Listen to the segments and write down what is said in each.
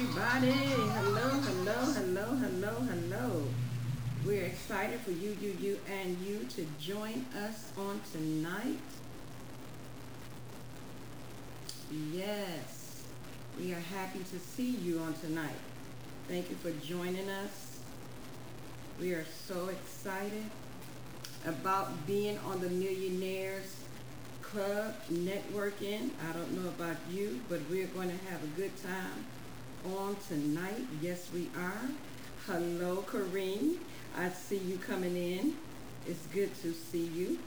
Everybody. Hello, hello, hello, hello, hello. We're excited for you, you, you, and you to join us on tonight. Yes, we are happy to see you on tonight. Thank you for joining us. We are so excited about being on the Millionaires Club networking. I don't know about you, but we're going to have a good time on tonight. Yes, we are. Hello, Kareem. I see you coming in. It's good to see you.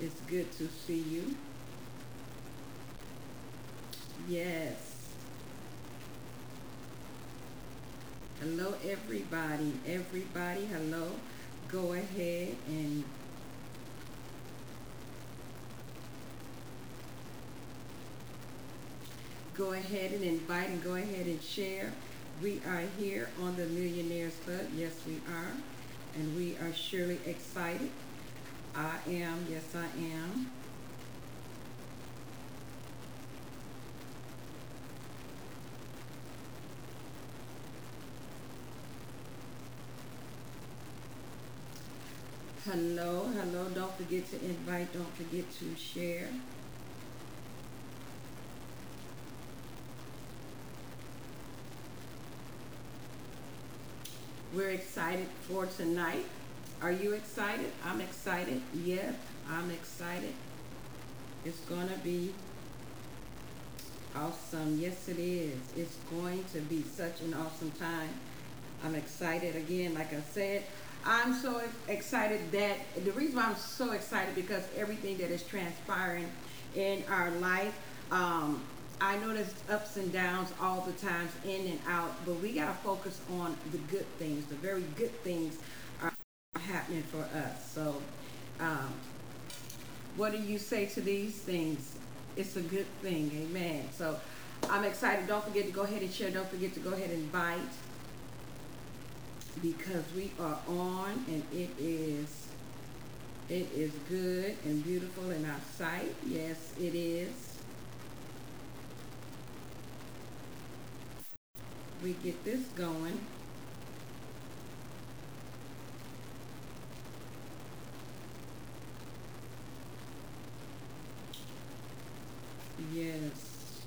It's good to see you. Yes. Hello, everybody. Everybody, hello. Go ahead and go ahead and invite and go ahead and share. We are here on the Millionaires Club. Yes, we are. And we are surely excited. I am. Yes, I am. Hello, hello. Don't forget to invite. Don't forget to share. We're excited for tonight. Are you excited? I'm excited. Yep, I'm excited. It's going to be awesome. Yes, it is. It's going to be such an awesome time. I'm excited again. Like I said, I'm so excited that the reason why I'm so excited because everything that is transpiring in our life, um, I know there's ups and downs all the times, in and out, but we got to focus on the good things. The very good things are happening for us. So, um, what do you say to these things? It's a good thing. Amen. So, I'm excited. Don't forget to go ahead and share. Don't forget to go ahead and invite because we are on and it is it is good and beautiful in our sight. Yes, it is. We get this going. Yes.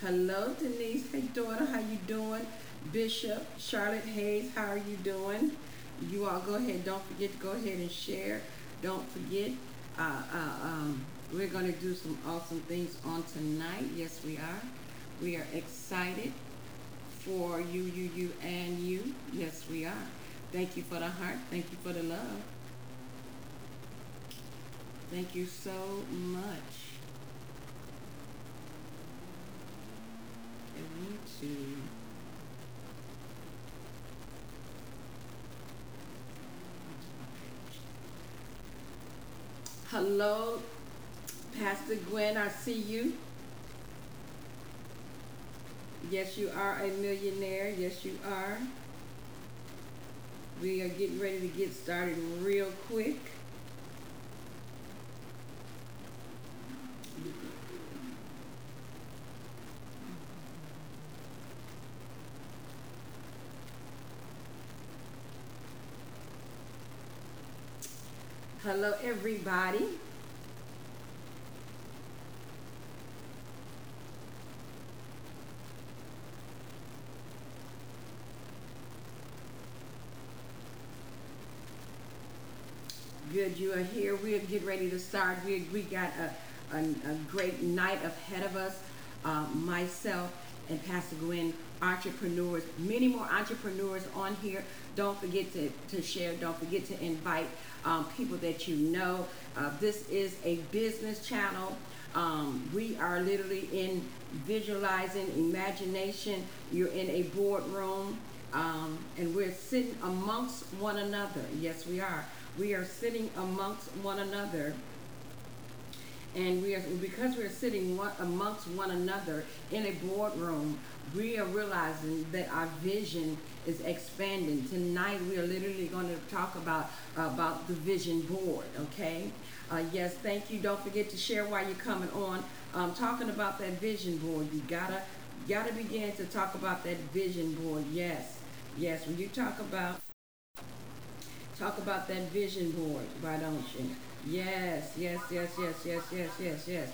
Hello, Denise. Hey, daughter. How you doing? Bishop, Charlotte Hayes, how are you doing? You all go ahead. Don't forget to go ahead and share. Don't forget, uh, uh, um, we're going to do some awesome things on tonight. Yes, we are. We are excited for you, you, you, and you. Yes, we are. Thank you for the heart. Thank you for the love. Thank you so much. Me too. Hello, Pastor Gwen, I see you. Yes, you are a millionaire. Yes, you are. We are getting ready to get started real quick. Hello, everybody. Good, you are here. We're getting ready to start. We, we got a, a, a great night ahead of us. Uh, myself and Pastor Gwen, entrepreneurs, many more entrepreneurs on here. Don't forget to, to share. Don't forget to invite um, people that you know. Uh, this is a business channel. Um, we are literally in visualizing, imagination. You're in a boardroom, um, and we're sitting amongst one another. Yes, we are. We are sitting amongst one another. And we are because we're sitting one, amongst one another in a boardroom, we are realizing that our vision is expanding. Tonight we are literally going to talk about about the vision board. Okay. Uh, yes, thank you. Don't forget to share while you're coming on. Um, talking about that vision board, you gotta gotta begin to talk about that vision board. Yes, yes. When you talk about talk about that vision board, why don't you? Yes, yes, yes, yes, yes, yes, yes, yes.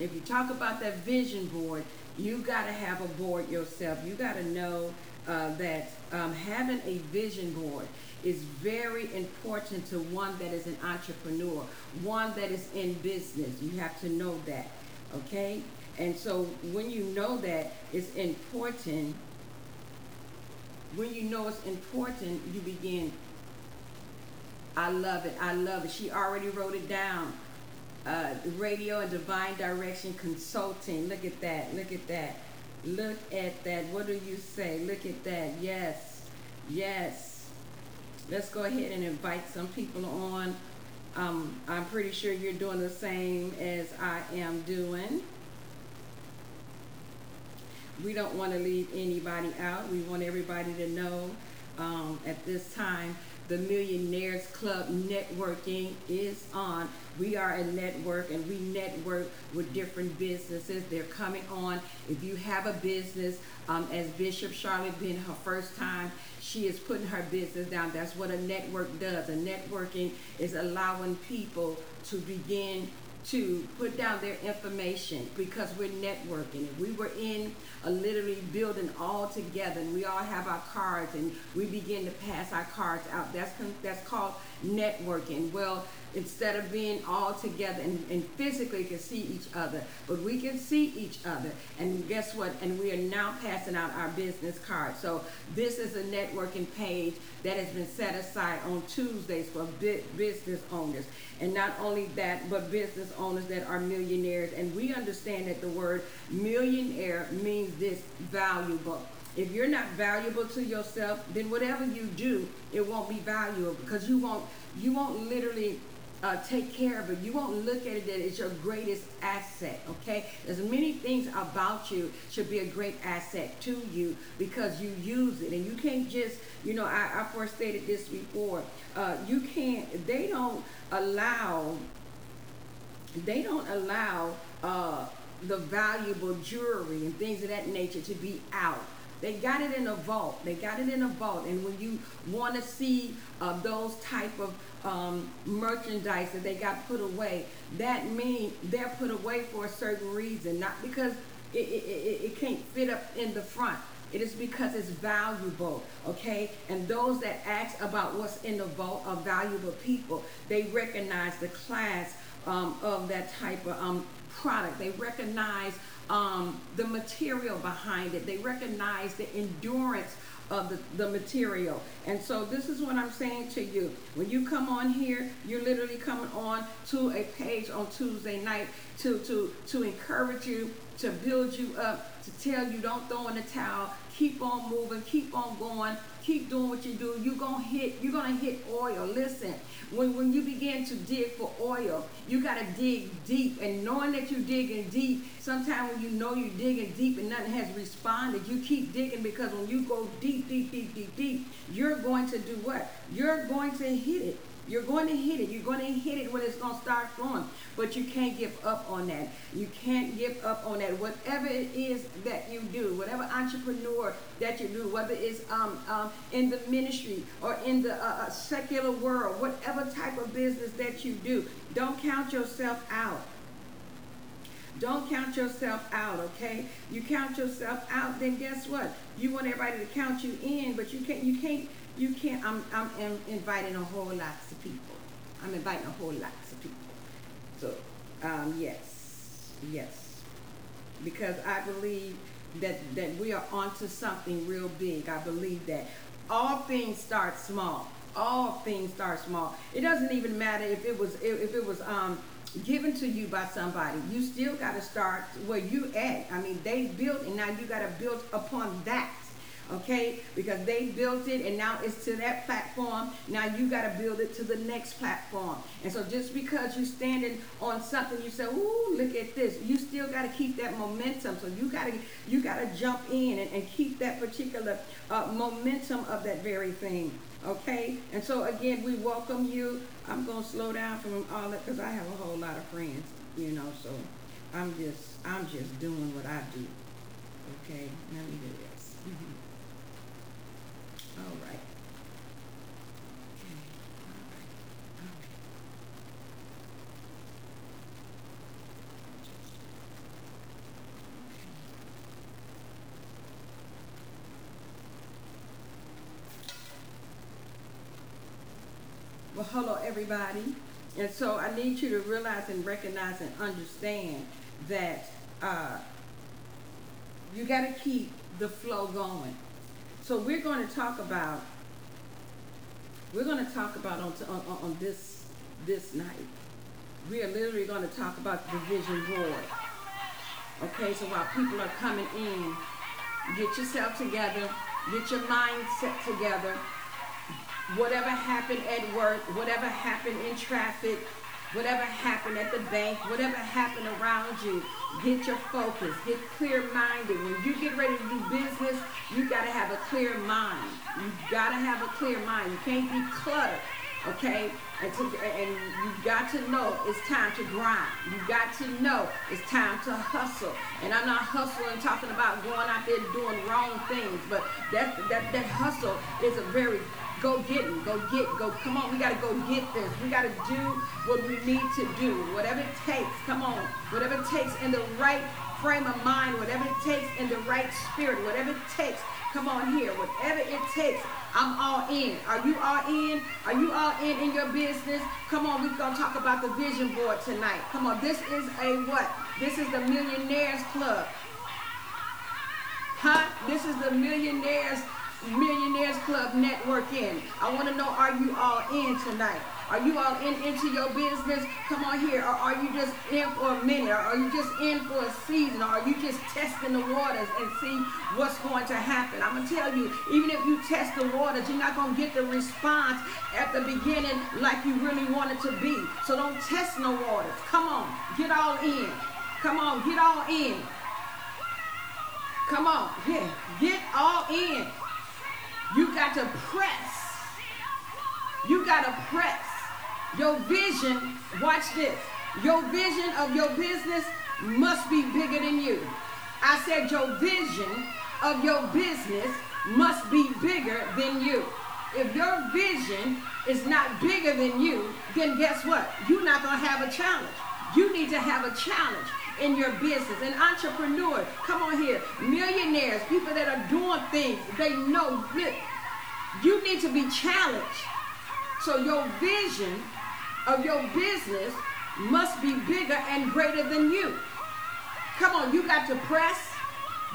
If you talk about that vision board, you got to have a board yourself. You got to know uh, that um, having a vision board is very important to one that is an entrepreneur, one that is in business. You have to know that, okay? And so when you know that, it's important. When you know it's important, you begin I love it. I love it. She already wrote it down. Uh, radio and divine direction consulting. Look at that. Look at that. Look at that. What do you say? Look at that. Yes. Yes. Let's go ahead and invite some people on. Um, I'm pretty sure you're doing the same as I am doing. We don't want to leave anybody out. We want everybody to know um, at this time the Millionaires Club networking is on. We are a network and we network with different businesses. They're coming on. If you have a business, um, as Bishop Charlotte been her first time, she is putting her business down. That's what a network does. A networking is allowing people to begin to put down their information because we're networking. If we were in a literally building all together and we all have our cards and we begin to pass our cards out, that's, that's called networking. Well, instead of being all together and, and physically can see each other, but we can see each other. And guess what? And we are now passing out our business cards. So this is a networking page that has been set aside on Tuesdays for business owners. And not only that, but business owners that are millionaires. And we understand that the word millionaire means this valuable. If you're not valuable to yourself, then whatever you do, it won't be valuable because you won't you won't literally uh, take care of it. You won't look at it that it's your greatest asset, okay? There's many things about you should be a great asset to you because you use it. And you can't just, you know, I, I first stated this before. Uh, you can't, they don't allow, they don't allow uh, the valuable jewelry and things of that nature to be out they got it in a vault. They got it in a vault. And when you want to see uh, those type of um, merchandise that they got put away, that means they're put away for a certain reason, not because it, it, it, it can't fit up in the front. It is because it's valuable, okay? And those that ask about what's in the vault are valuable people. They recognize the class um, of that type of um, product. They recognize um, the material behind it. They recognize the endurance of the, the material. And so this is what I'm saying to you. When you come on here, you're literally coming on to a page on Tuesday night to, to, to encourage you, to build you up, to tell you don't throw in the towel, keep on moving, keep on going, keep doing what you do. You're gonna hit, you're gonna hit oil. Listen, when, when you begin to dig for oil, you got to dig deep. And knowing that you're digging deep, sometimes when you know you're digging deep and nothing has responded, you keep digging because when you go deep, deep, deep, deep, deep, you're going to do what? You're going to hit it. You're going to hit it. You're going to hit it when it's going to start flowing. But you can't give up on that. You can't give up on that. Whatever it is that you do, whatever entrepreneur that you do, whether it's um, um, in the ministry or in the uh, uh secular world, whatever type of business that you do, don't count yourself out. Don't count yourself out, okay? You count yourself out, then guess what? You want everybody to count you in, but you can't. You can't you can't, I'm, I'm inviting a whole lot of people. I'm inviting a whole lot of people. So, um, yes, yes. Because I believe that, that we are onto something real big. I believe that. All things start small. All things start small. It doesn't even matter if it was if it was um given to you by somebody. You still got to start where you at. I mean, they built, and now you got to build upon that okay? Because they built it and now it's to that platform. Now you got to build it to the next platform. And so just because you're standing on something, you say, "Ooh, look at this," you still got to keep that momentum. So you got to you got to jump in and, and keep that particular uh, momentum of that very thing. Okay, and so again, we welcome you. I'm gonna slow down from all that because I have a whole lot of friends, you know. So I'm just I'm just doing what I do. Okay, let me do this. Mm-hmm. All right. Well, hello, everybody. And so I need you to realize and recognize and understand that uh, you got to keep the flow going. So we're going to talk about we're going to talk about on, on, on this this night. We are literally going to talk about the vision board. Okay, so while people are coming in, get yourself together, get your mindset together. Whatever happened at work, whatever happened in traffic, whatever happened at the bank, whatever happened around you, get your focus, get clear minded. When you get ready to do business, you got to have a clear mind. You got to have a clear mind. You can't be cluttered, okay? And, to, and you got to know it's time to grind. You got to know it's time to hustle. And I'm not hustling talking about going out there doing wrong things, but that, that, that hustle is a very Go get them. Go get. Go. Come on. We got to go get this. We got to do what we need to do. Whatever it takes. Come on. Whatever it takes in the right frame of mind. Whatever it takes in the right spirit. Whatever it takes. Come on here. Whatever it takes. I'm all in. Are you all in? Are you all in in your business? Come on, we're going to talk about the vision board tonight. Come on, this is a what? This is the Millionaires Club. Huh? This is the Millionaires Millionaires Club Network in. I want to know, are you all in tonight? Are you all in into your business? Come on here. Or are you just in for a minute? Or are you just in for a season? Or are you just testing the waters and see what's going to happen? I'm going to tell you, even if you test the waters, you're not going to get the response at the beginning like you really want it to be. So don't test no waters. Come on. Get all in. Come on. Get all in. Come on. Yeah. Get all in. You got to press. You got to press. Your vision, watch this. Your vision of your business must be bigger than you. I said your vision of your business must be bigger than you. If your vision is not bigger than you, then guess what? You're not going to have a challenge. You need to have a challenge in your business. An entrepreneur, come on here. Millionaires, people that are doing things, they know look, you need to be challenged. So your vision of your business must be bigger and greater than you. Come on, you got to press.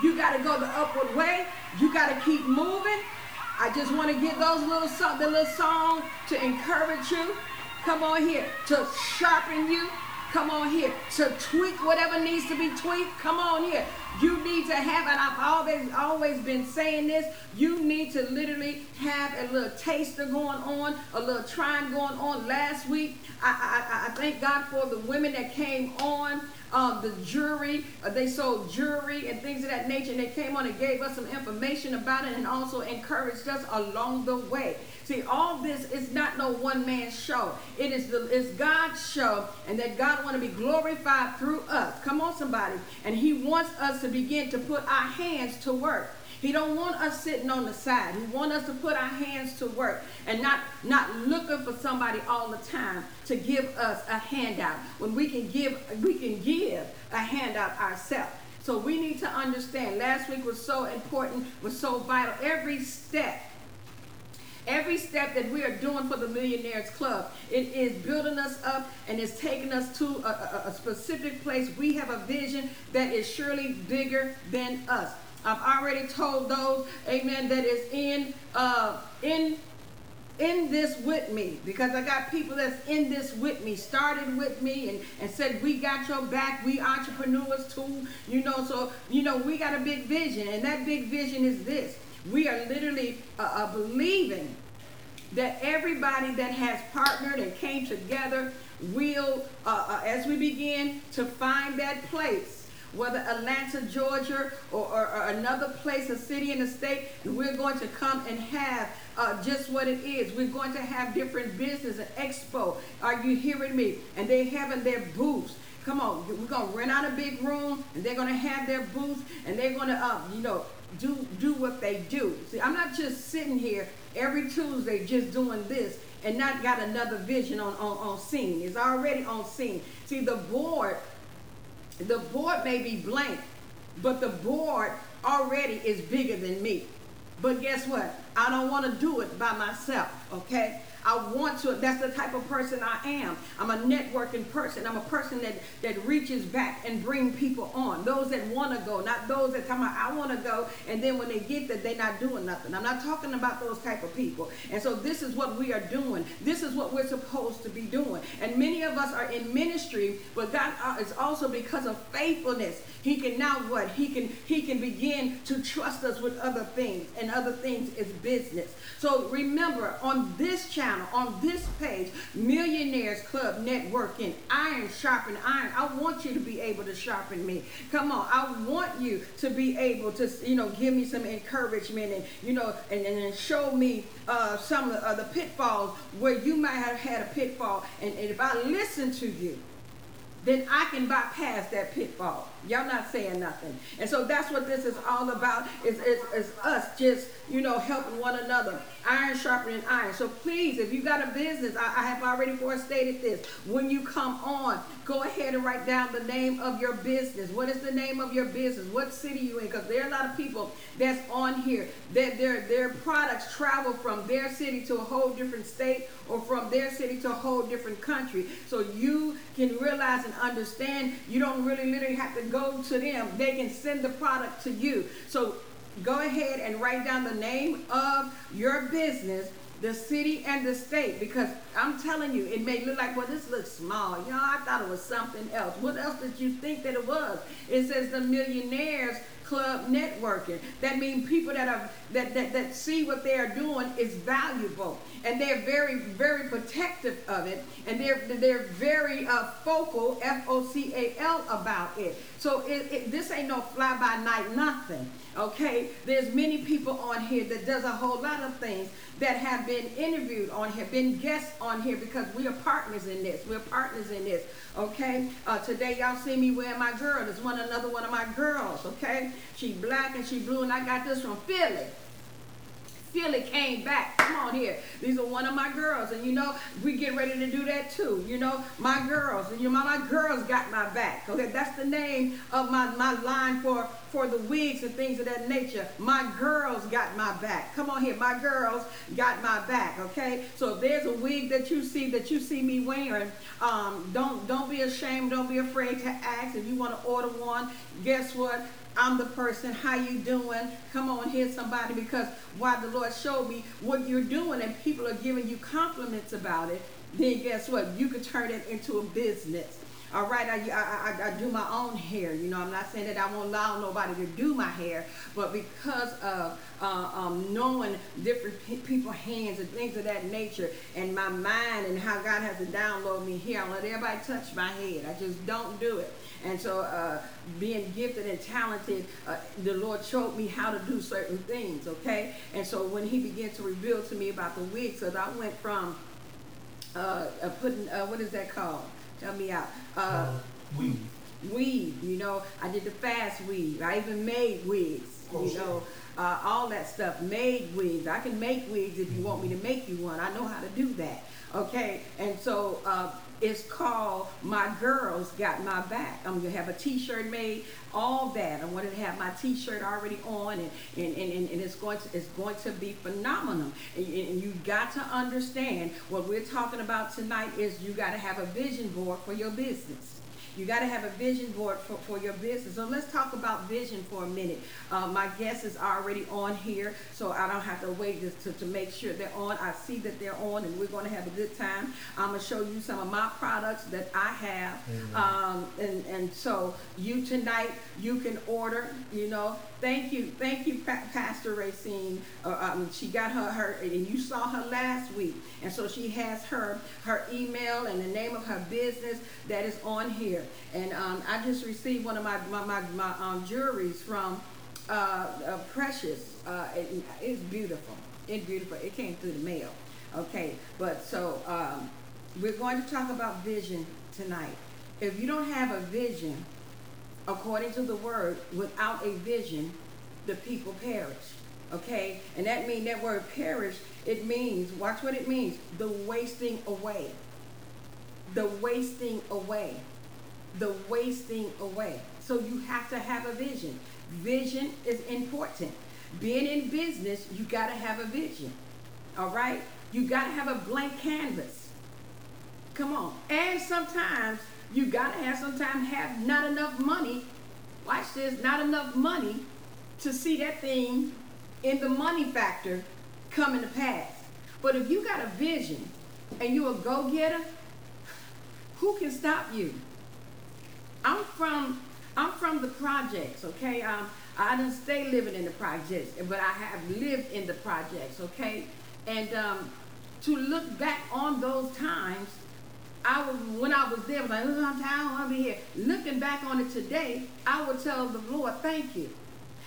You got to go the upward way. You got to keep moving. I just want to give those little song, the little song to encourage you. Come on here to sharpen you. Come on here to tweak whatever needs to be tweaked. Come on here. You need to have, and I've always always been saying this. You need to literally have a little taster going on, a little trying going on. Last week, I I, I thank God for the women that came on. Um, the jury, uh, they sold jewelry and things of that nature, and they came on and gave us some information about it and also encouraged us along the way. See, all this is not no one man show. It is the it's God's show, and that God want to be glorified through us. Come on, somebody. And He wants us to begin to put our hands to work. He don't want us sitting on the side. He want us to put our hands to work and not not looking for somebody all the time to give us a handout. When we can give, we can give a handout ourselves. So we need to understand. Last week was so important, was so vital. Every step Every step that we are doing for the Millionaires Club, it is building us up and it's taking us to a, a, a specific place. We have a vision that is surely bigger than us. I've already told those, amen, that is in uh, in in this with me because I got people that's in this with me, started with me and, and said, We got your back, we entrepreneurs too, you know. So, you know, we got a big vision, and that big vision is this We are literally uh, uh, believing that everybody that has partnered and came together will, uh, uh, as we begin to find that place, whether Atlanta, Georgia, or, or, or, another place, a city in the state, we're going to come and have uh, just what it is. We're going to have different business, an expo. Are you hearing me? And they're having their booths. Come on, we're gonna rent out a big room, and they're gonna have their booths, and they're gonna, uh, you know, do do what they do. See, I'm not just sitting here every Tuesday just doing this and not got another vision on, on, on scene. It's already on scene. See, the board, the board may be blank, but the board already is bigger than me. But guess what? I don't want to do it by myself, okay? I want to. That's the type of person I am. I'm a networking person. I'm a person that, that reaches back and bring people on. Those that want to go, not those that come out, I want to go, and then when they get there, they're not doing nothing. I'm not talking about those type of people. And so this is what we are doing. This is what we're supposed to be doing. And many of us are in ministry, but God uh, is also because of faithfulness. He can now what? He can he can begin to trust us with other things, and other things is business. So remember, on this on this page, Millionaires Club Networking, iron sharpen iron. I want you to be able to sharpen me. Come on, I want you to be able to, you know, give me some encouragement and, you know, and, and, show me uh, some of the pitfalls where you might have had a pitfall. And, and if I listen to you, then I can bypass that pitfall. Y'all not saying nothing. And so that's what this is all about, is, is, us just, you know, helping one another. Iron sharpening iron. So please, if you got a business, I, I have already forestated this. When you come on, go ahead and write down the name of your business. What is the name of your business? What city you in? Because there are a lot of people that's on here that their their products travel from their city to a whole different state or from their city to a whole different country. So you can realize and understand you don't really literally have to go to them. They can send the product to you. So go ahead and write down the name of your business, the city and the state, because I'm telling you, it may look like, well, this looks small. You know, I thought it was something else. What else did you think that it was? It says the millionaires club networking. That means people that are that, that, that see what they are doing is valuable. And they're very, very protective of it. And they're they're very uh, focal, F-O-C-A-L about it. So it, it, this ain't no fly-by-night nothing. Okay, there's many people on here that does a whole lot of things that have been interviewed on here, been guests on here because we are partners in this. We're partners in this. Okay, uh, today y'all see me wearing my girl. There's one another one of my girls. Okay, she black and she blue, and I got this from Philly. Philly came back. Come on here. These are one of my girls. And you know, we get ready to do that too. You know, my girls. And you know, my, my girls got my back. Okay, that's the name of my, my line for, for the wigs and things of that nature. My girls got my back. Come on here. My girls got my back. Okay? So if there's a wig that you see that you see me wearing, um, don't don't be ashamed. Don't be afraid to ask. If you want to order one, guess what? I'm the person. How you doing? Come on here, somebody, because why the Lord showed me what you're doing, and people are giving you compliments about it. Then guess what? You could turn it into a business. All right, I, I, I, do my own hair. You know, I'm not saying that I won't allow nobody to do my hair, but because of uh, um, knowing different pe- people's hands and things of that nature, and my mind and how God has to download me here, I let everybody touch my head. I just don't do it. And so, uh, being gifted and talented, uh, the Lord showed me how to do certain things, okay? And so, when He began to reveal to me about the wigs, so I went from uh, uh putting, uh, what is that called? Tell me out. Uh, weave. Weave, you know, I did the fast weave. I even made wigs, oh, you know, uh, all that stuff. Made wigs. I can make wigs if you want me to make you one. I know how to do that. Okay, and so uh, it's called My Girls Got My Back. Um, I'm gonna have a t-shirt made, all that. I wanted to have my t-shirt already on and, and, and, and it's going to it's going to be phenomenal. And, and you got to understand what we're talking about tonight is you got to have a vision board for your business. You got to have a vision board for, for your business. So let's talk about vision for a minute. Uh, my guest is already on here, so I don't have to wait to, to, to make sure they're on. I see that they're on, and we're going to have a good time. I'm going to show you some of my products that I have. Um, and, and so you tonight, you can order, you know. Thank you. Thank you, pa- Pastor Racine. Uh, um, she got her, her, and you saw her last week. And so she has her, her email and the name of her business that is on here. And um, I just received one of my, my, my, my um, juries from uh, uh, Precious. Uh, it, it's beautiful. It's beautiful. It came through the mail. Okay, but so um, we're going to talk about vision tonight. If you don't have a vision, according to the word, without a vision, the people perish. Okay? And that means that word perish, it means, watch what it means, the wasting away. The wasting away. The wasting away. So you have to have a vision. Vision is important. Being in business, you got to have a vision. All right? You got to have a blank canvas. Come on. And sometimes you got to have sometimes have not enough money. Watch this, not enough money to see that thing in the money factor coming to pass. But if you got a vision and you're a go-getter, who can stop you? I'm from I'm from the projects, okay? Um, I didn't stay living in the projects, but I have lived in the projects, okay? And um, to look back on those times, I was when I was there, I was like, oh, I'm tired, I want to be here. Looking back on it today, I would tell the Lord, thank you,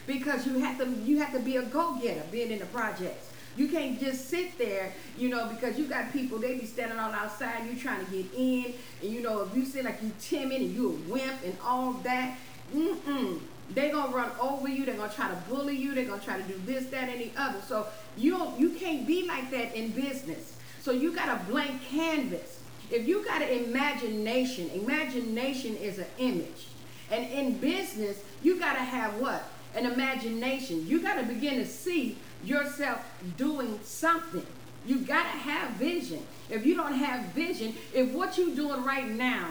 because you have to you have to be a go-getter being in the projects. You can't just sit there, you know, because you got people, they be standing all outside, you trying to get in, and you know, if you seem like you timid and you a wimp and all that, mm-mm. They're gonna run over you, they're gonna try to bully you, they're gonna try to do this, that, and the other. So you don't you can't be like that in business. So you got a blank canvas. If you got an imagination, imagination is an image. And in business, you got to have what? An imagination. You got to begin to see yourself doing something. You got to have vision. If you don't have vision, if what you're doing right now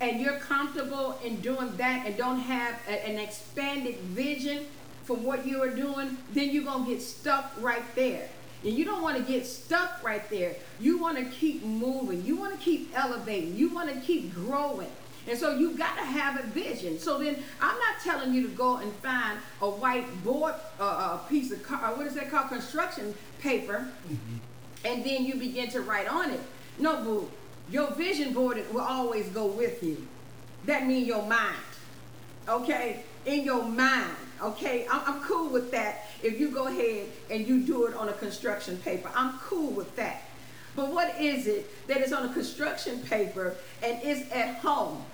and you're comfortable in doing that and don't have a, an expanded vision for what you are doing, then you're going to get stuck right there. And you don't want to get stuck right there. You want to keep moving. You want to keep elevating. You want to keep growing. And so you've got to have a vision. So then I'm not telling you to go and find a white board, uh, a piece of car, what is that called, construction paper, mm-hmm. and then you begin to write on it. No, boo. Your vision board will always go with you. That means your mind. Okay? In your mind. Okay? I'm, I'm cool with that if you go ahead and you do it on a construction paper. I'm cool with that. But what is it that is on a construction paper and is at home?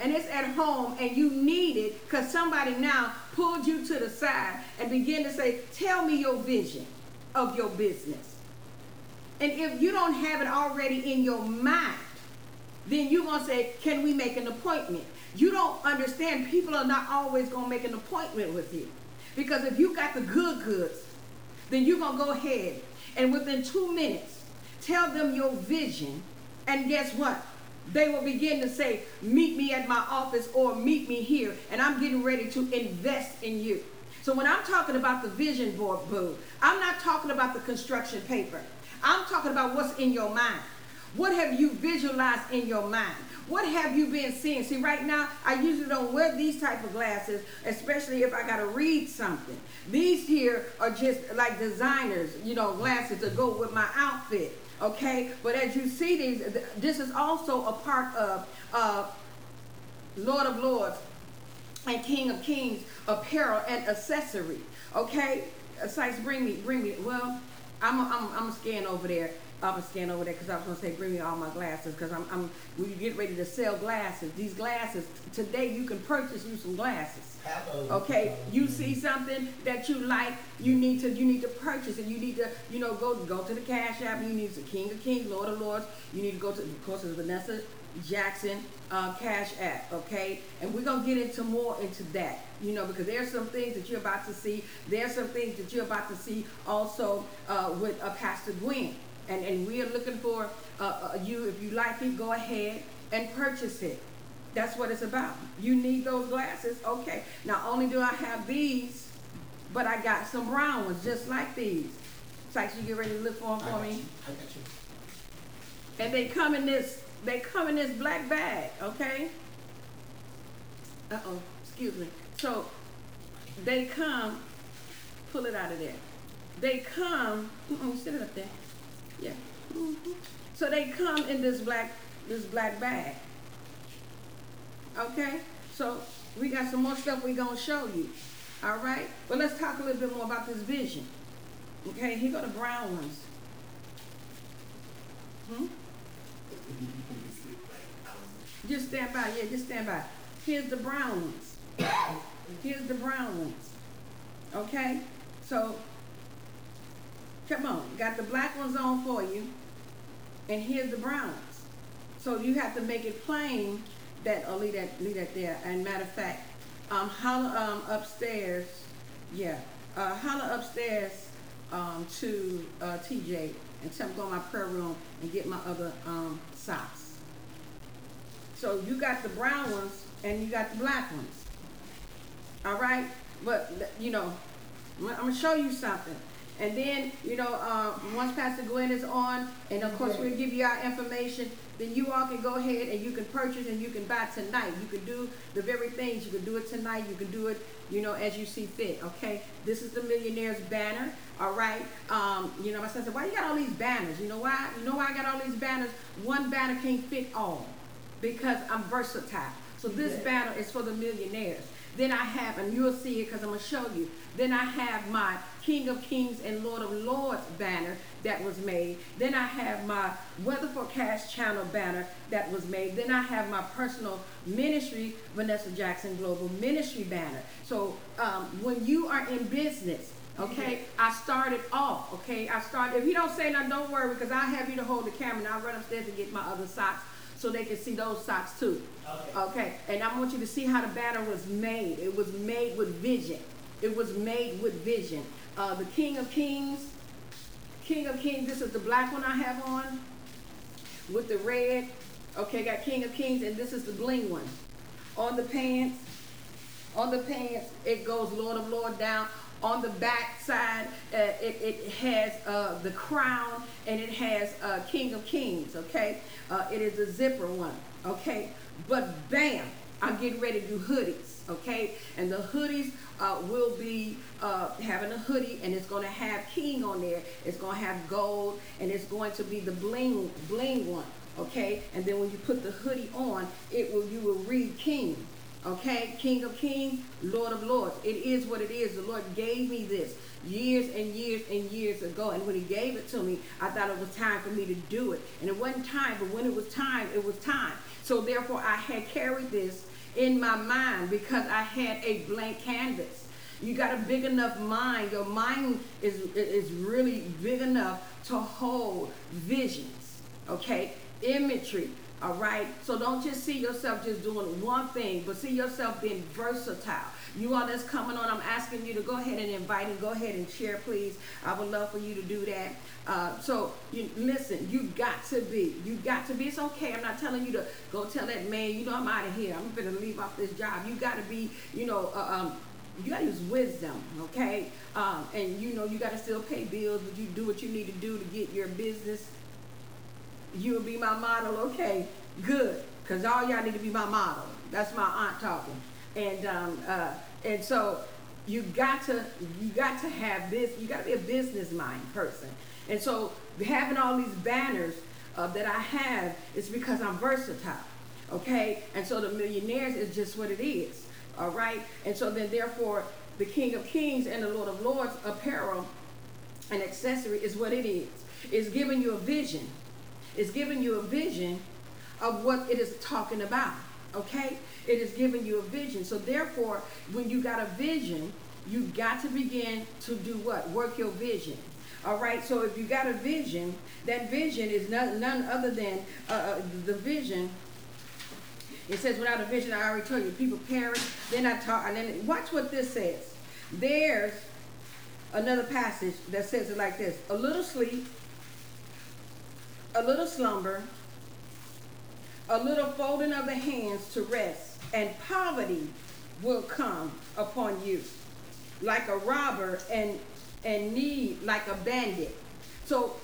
And it's at home and you need it because somebody now pulled you to the side and begin to say, Tell me your vision of your business. And if you don't have it already in your mind, then you're going to say, Can we make an appointment? You don't understand. People are not always going to make an appointment with you. Because if you got the good goods, then you're going to go ahead and within two minutes, Tell them your vision, and guess what? They will begin to say, Meet me at my office or meet me here, and I'm getting ready to invest in you. So when I'm talking about the vision board, boo, I'm not talking about the construction paper. I'm talking about what's in your mind. What have you visualized in your mind? What have you been seeing? See, right now, I usually don't wear these type of glasses, especially if I got to read something. These here are just like designers, you know, glasses to go with my outfit. Okay, but as you see these, this is also a part of uh, Lord of Lords and King of Kings apparel and accessory. Okay, Sites, bring me, bring me. Well, I'm I'm I'm scan over there. I'm a scan over there because I was gonna say bring me all my glasses because I'm I'm we get ready to sell glasses. These glasses today you can purchase you some glasses. Okay, you see something that you like, you need to you need to purchase it. You need to you know go go to the Cash App. You need the King of Kings, Lord of Lords. You need to go to of course it's Vanessa Jackson uh, Cash App. Okay, and we're gonna get into more into that. You know because there's some things that you're about to see. There's some things that you're about to see also uh, with uh, Pastor Gwen. And, and we are looking for uh, uh, you, if you like it, go ahead and purchase it. That's what it's about. You need those glasses. Okay. Not only do I have these, but I got some brown ones just like these. Sykes, you get ready to look for them for me? You. I got you. And they come in this, they come in this black bag, okay? Uh-oh, excuse me. So they come, pull it out of there. They come, mm sit it up there. Yeah. Mm-hmm. So they come in this black, this black bag. Okay? So we got some more stuff we're gonna show you. All right? But let's talk a little bit more about this vision. Okay, here go the brown ones. Hmm? Just stand by, yeah, just stand by. Here's the brown ones. Here's the brown ones. Okay? So, come on. Got the black ones on for you. And here's the brown ones. So you have to make it plain that, oh, leave that, leave that there. And matter of fact, um, holler um, upstairs, yeah, uh, holler upstairs um, to uh, TJ and tell him go to my prayer room and get my other um, socks. So you got the brown ones and you got the black ones. All right? But, you know, I'm going to show you something. And then, you know, uh, once Pastor Gwen is on, and of course we'll give you our information, then you all can go ahead and you can purchase and you can buy tonight. You can do the very things. You can do it tonight. You can do it, you know, as you see fit. Okay. This is the Millionaires banner. All right. Um, you know, my son said, "Why you got all these banners? You know why? You know why I got all these banners? One banner can't fit all, because I'm versatile. So this yeah. banner is for the millionaires. Then I have, and you'll see it because I'm going to show you. Then I have my King of Kings and Lord of Lords banner that was made. Then I have my Weather Forecast Channel banner that was made. Then I have my personal ministry, Vanessa Jackson Global Ministry banner. So um, when you are in business, okay, I started off, okay, I started, if you don't say nothing, don't worry because I'll have you to hold the camera and I'll run upstairs and get my other socks so they can see those socks too. Okay. okay. And I want you to see how the banner was made. It was made with vision. It was made with vision. Uh, the King of Kings, King of Kings, this is the black one I have on with the red. Okay, got King of Kings, and this is the bling one. On the pants, on the pants, it goes Lord of Lord down. On the back side, uh, it, it has uh, the crown and it has uh, King of Kings, okay? Uh, it is a zipper one, okay? But bam, I'm getting ready to do hoodies, okay? And the hoodies uh, will be uh, having a hoodie and it's going to have king on there. It's going to have gold and it's going to be the bling bling one, okay? And then when you put the hoodie on, it will you will read king, Okay, King of Kings, Lord of Lords. It is what it is. The Lord gave me this years and years and years ago. And when He gave it to me, I thought it was time for me to do it. And it wasn't time, but when it was time, it was time. So therefore, I had carried this in my mind because I had a blank canvas. You got a big enough mind. Your mind is, is really big enough to hold visions, okay? Imagery, all right? So don't just see yourself just doing one thing, but see yourself being versatile. You all that's coming on, I'm asking you to go ahead and invite and go ahead and share, please. I would love for you to do that. Uh, so you listen, you got to be, you got to be. It's okay. I'm not telling you to go tell that man, you know, I'm out of here. I'm gonna leave off this job. You got to be, you know, uh, um, you gotta use wisdom, okay? Um, and you know, you gotta still pay bills, but you do what you need to do to get your business you will be my model. Okay, good. Because all y'all need to be my model. That's my aunt talking. And um, uh, and so you got to you got to have this. You got to be a business mind person. And so having all these banners uh, that I have is because I'm versatile. Okay, and so the millionaires is just what it is. All right, and so then therefore the King of Kings and the Lord of Lords apparel and accessory is what it is. It's giving you a vision is giving you a vision of what it is talking about. Okay? It is giving you a vision. So therefore, when you got a vision, you got to begin to do what? Work your vision. All right. So if you got a vision, that vision is none, none other than uh, uh the vision. It says, without a vision, I already told you, people perish. Then I talk, and then watch what this says. There's another passage that says it like this: a little sleep, a little slumber, a little folding of the hands to rest, and poverty will come upon you like a robber and and need like a bandit. So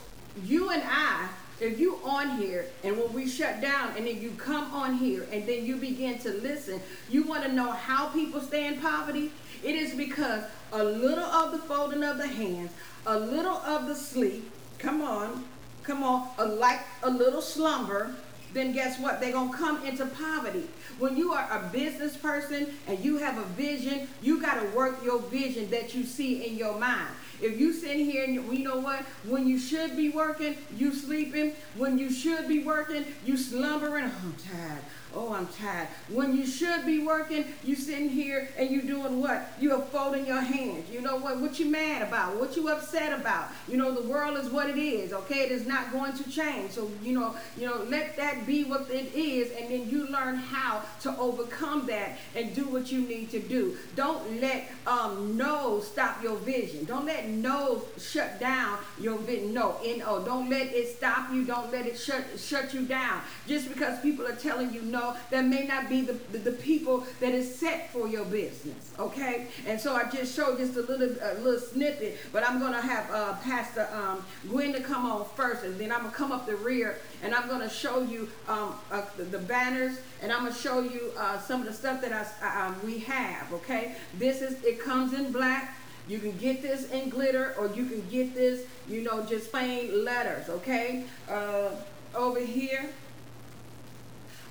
you and I, if you on here and when we shut down and then you come on here and then you begin to listen, you want to know how people stay in poverty? It is because a little of the folding of the hands, a little of the sleep, come on, come on, a like a little slumber, then guess what? They're going to come into poverty. When you are a business person and you have a vision, you got to work your vision that you see in your mind. If you sit here and you, know what? When you should be working, you sleeping. When you should be working, you slumbering. Oh, I'm tired. Oh, I'm tired. When you should be working, you sitting here and you doing what? You are folding your hands. You know what? What you mad about? What you upset about? You know, the world is what it is. Okay, it is not going to change. So you know, you know, let that be what it is, and then you learn how to overcome that and do what you need to do. Don't let um, no stop your vision. Don't let no shut down your vision. No, no. Don't let it stop you. Don't let it shut shut you down. Just because people are telling you no know that may not be the, the, the, people that is set for your business. Okay? And so I just showed just a little a little snippet, but I'm gonna have uh, Pastor um, Gwen to come on first, and then I'm gonna come up the rear and I'm gonna show you um, uh, the, the, banners, and I'm gonna show you uh, some of the stuff that I, um, we have. Okay? This is it comes in black. You can get this in glitter, or you can get this, you know, just plain letters. Okay? Uh, over here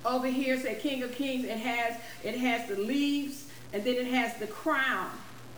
over here say King of Kings. It has it has the leaves and then it has the crown.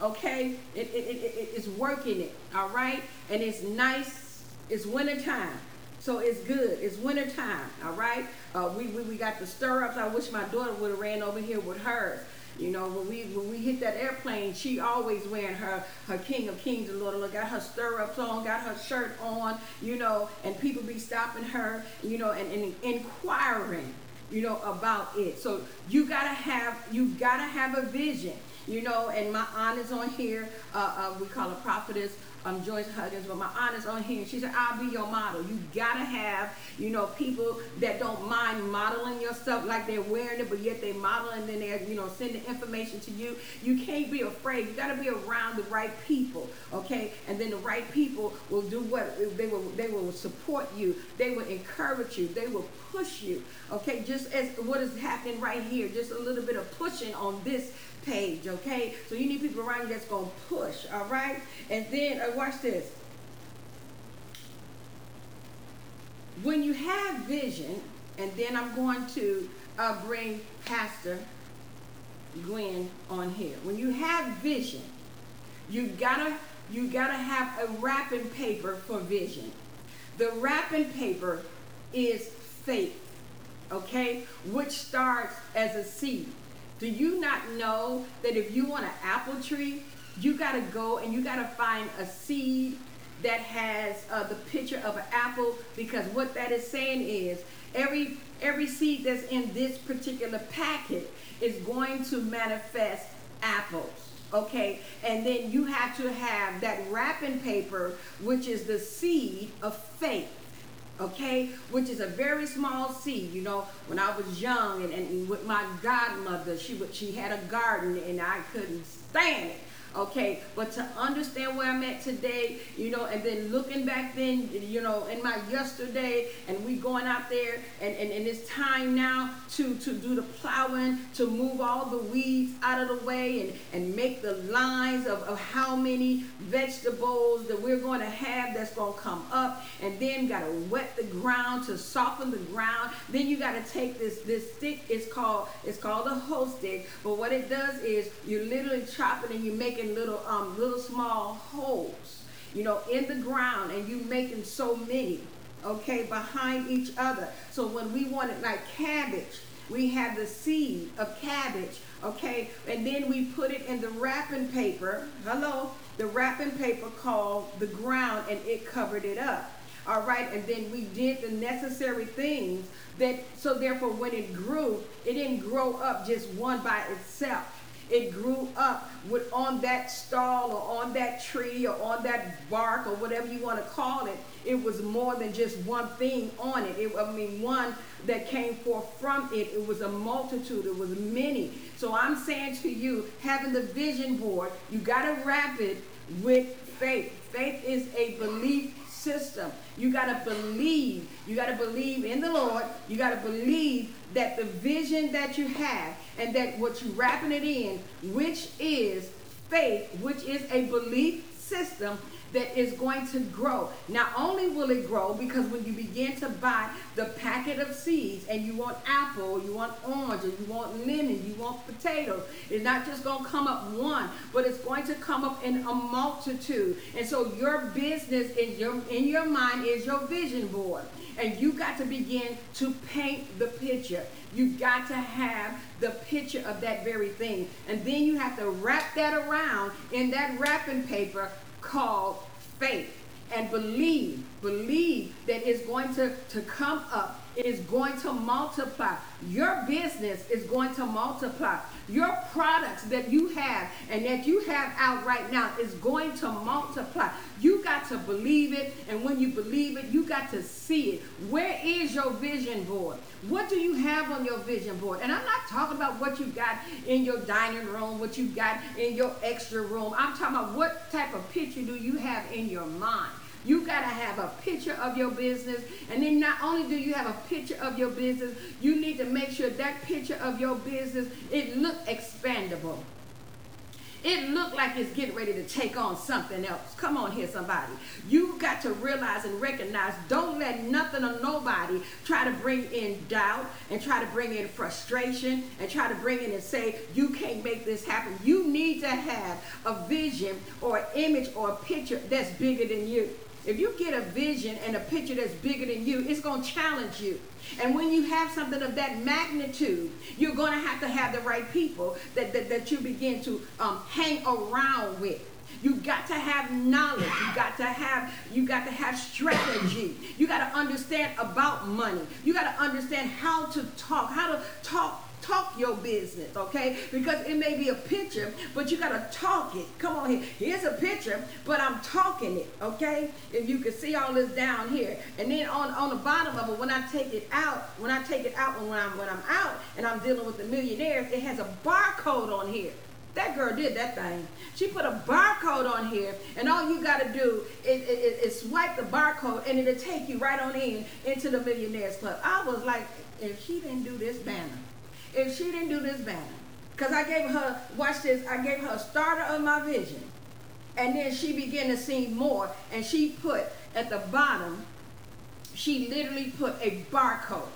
Okay, it, it, it, it it's working it. All right, and it's nice. It's winter time. So it's good. It's winter time. All right. Uh, we, we we got the stirrups. I wish my daughter would have ran over here with hers. You know, when we when we hit that airplane, she always wearing her her King of Kings and Lord of Lord, got her stirrups on, got her shirt on, you know, and people be stopping her, you know, and, and inquiring you know, about it. So you gotta have you gotta have a vision, you know. And my aunt is on here. Uh, uh, we call her prophetess um, Joyce Huggins, but my aunt is on here. She said, I'll be your model. You gotta have, you know, people that don't mind modeling your stuff like they're wearing it, but yet they model and then they're, you know, sending information to you. You can't be afraid. You gotta be around the right people, okay? And then the right people will do what they will they will support you, they will encourage you, they will push you. Okay, just as what is happening right here, just a little bit of pushing on this page, okay? So you need people around you that's going to push, all right? And then, uh, watch this. When you have vision, and then I'm going to uh, bring Pastor Gwen on here. When you have vision, you gotta you gotta have a wrapping paper for vision. The wrapping paper is faith, okay, which starts as a seed. Do you not know that if you want an apple tree, you got to go and you got to find a seed that has uh, the picture of an apple? Because what that is saying is every every seed that's in this particular packet is going to manifest apples okay? And then you have to have that wrapping paper which is the seed of faith okay, which is a very small seed. You know, when I was young and, and with my godmother, she would she had a garden and I couldn't stand it okay but to understand where i'm at today you know and then looking back then you know in my yesterday and we going out there and, and, and it's time now to to do the plowing to move all the weeds out of the way and and make the lines of, of how many vegetables that we're going to have that's going to come up. And then got to wet the ground to soften the ground. Then you got to take this this stick it's called it's called a hoe stick. But what it does is you literally chop it and you make making little um little small holes, you know, in the ground, and you making so many, okay, behind each other. So when we wanted like cabbage, we have the seed of cabbage, okay, and then we put it in the wrapping paper. Hello, the wrapping paper called the ground, and it covered it up. All right, and then we did the necessary things that so therefore when it grew, it didn't grow up just one by itself it grew up with on that stall or on that tree or on that bark or whatever you want to call it. It was more than just one thing on it. it I mean, one that came forth from it. It was a multitude. It was many. So I'm saying to you, having the vision board, you got to wrap it with faith. Faith is a belief system. You got to believe. You got to believe in the Lord. You got to believe that the vision that you have and that what you're wrapping it in, which is faith, which is a belief system that is going to grow. Not only will it grow because when you begin to buy the packet of seeds and you want apple, you want orange, or you want lemon, you want potatoes, it's not just going to come up one, but it's going to come up in a multitude. And so your business in your in your mind is your vision board. And you got to begin to paint the picture. You got to have the picture of that very thing. And then you have to wrap that around in that wrapping paper called faith and believe, believe that it's going to, to come up. Is going to multiply. Your business is going to multiply. Your products that you have and that you have out right now is going to multiply. You got to believe it, and when you believe it, you got to see it. Where is your vision board? What do you have on your vision board? And I'm not talking about what you got in your dining room, what you got in your extra room. I'm talking about what type of picture do you have in your mind? You got to have a picture of your business. And then not only do you have a picture of your business, you need to make sure that picture of your business, it look expandable. It looked like it's getting ready to take on something else. Come on here, somebody. You've got to realize and recognize don't let nothing or nobody try to bring in doubt and try to bring in frustration and try to bring in and say, you can't make this happen. You need to have a vision or image or a picture that's bigger than you. If you get a vision and a picture that's bigger than you, it's going to challenge you. And when you have something of that magnitude, you're going to have to have the right people that, that, that you begin to um, hang around with. You got to have knowledge. You got to have you got to have strategy. You got to understand about money. You got to understand how to talk, how to talk talk your business, okay? Because it may be a picture, but you got to talk it. Come on here. Here's a picture, but I'm talking it, okay? If you can see all this down here. And then on, on the bottom of it, when I take it out, when I take it out when I'm when I'm out and I'm dealing with the millionaires, it has a barcode on here. That girl did that thing. She put a barcode on here, and all you got to do is, is, is, swipe the barcode, and it'll take you right on in into the Millionaires Club. I was like, if she didn't do this banner, if she didn't do this banner. Because I gave her, watch this, I gave her a starter of my vision. And then she began to see more. And she put at the bottom, she literally put a barcode.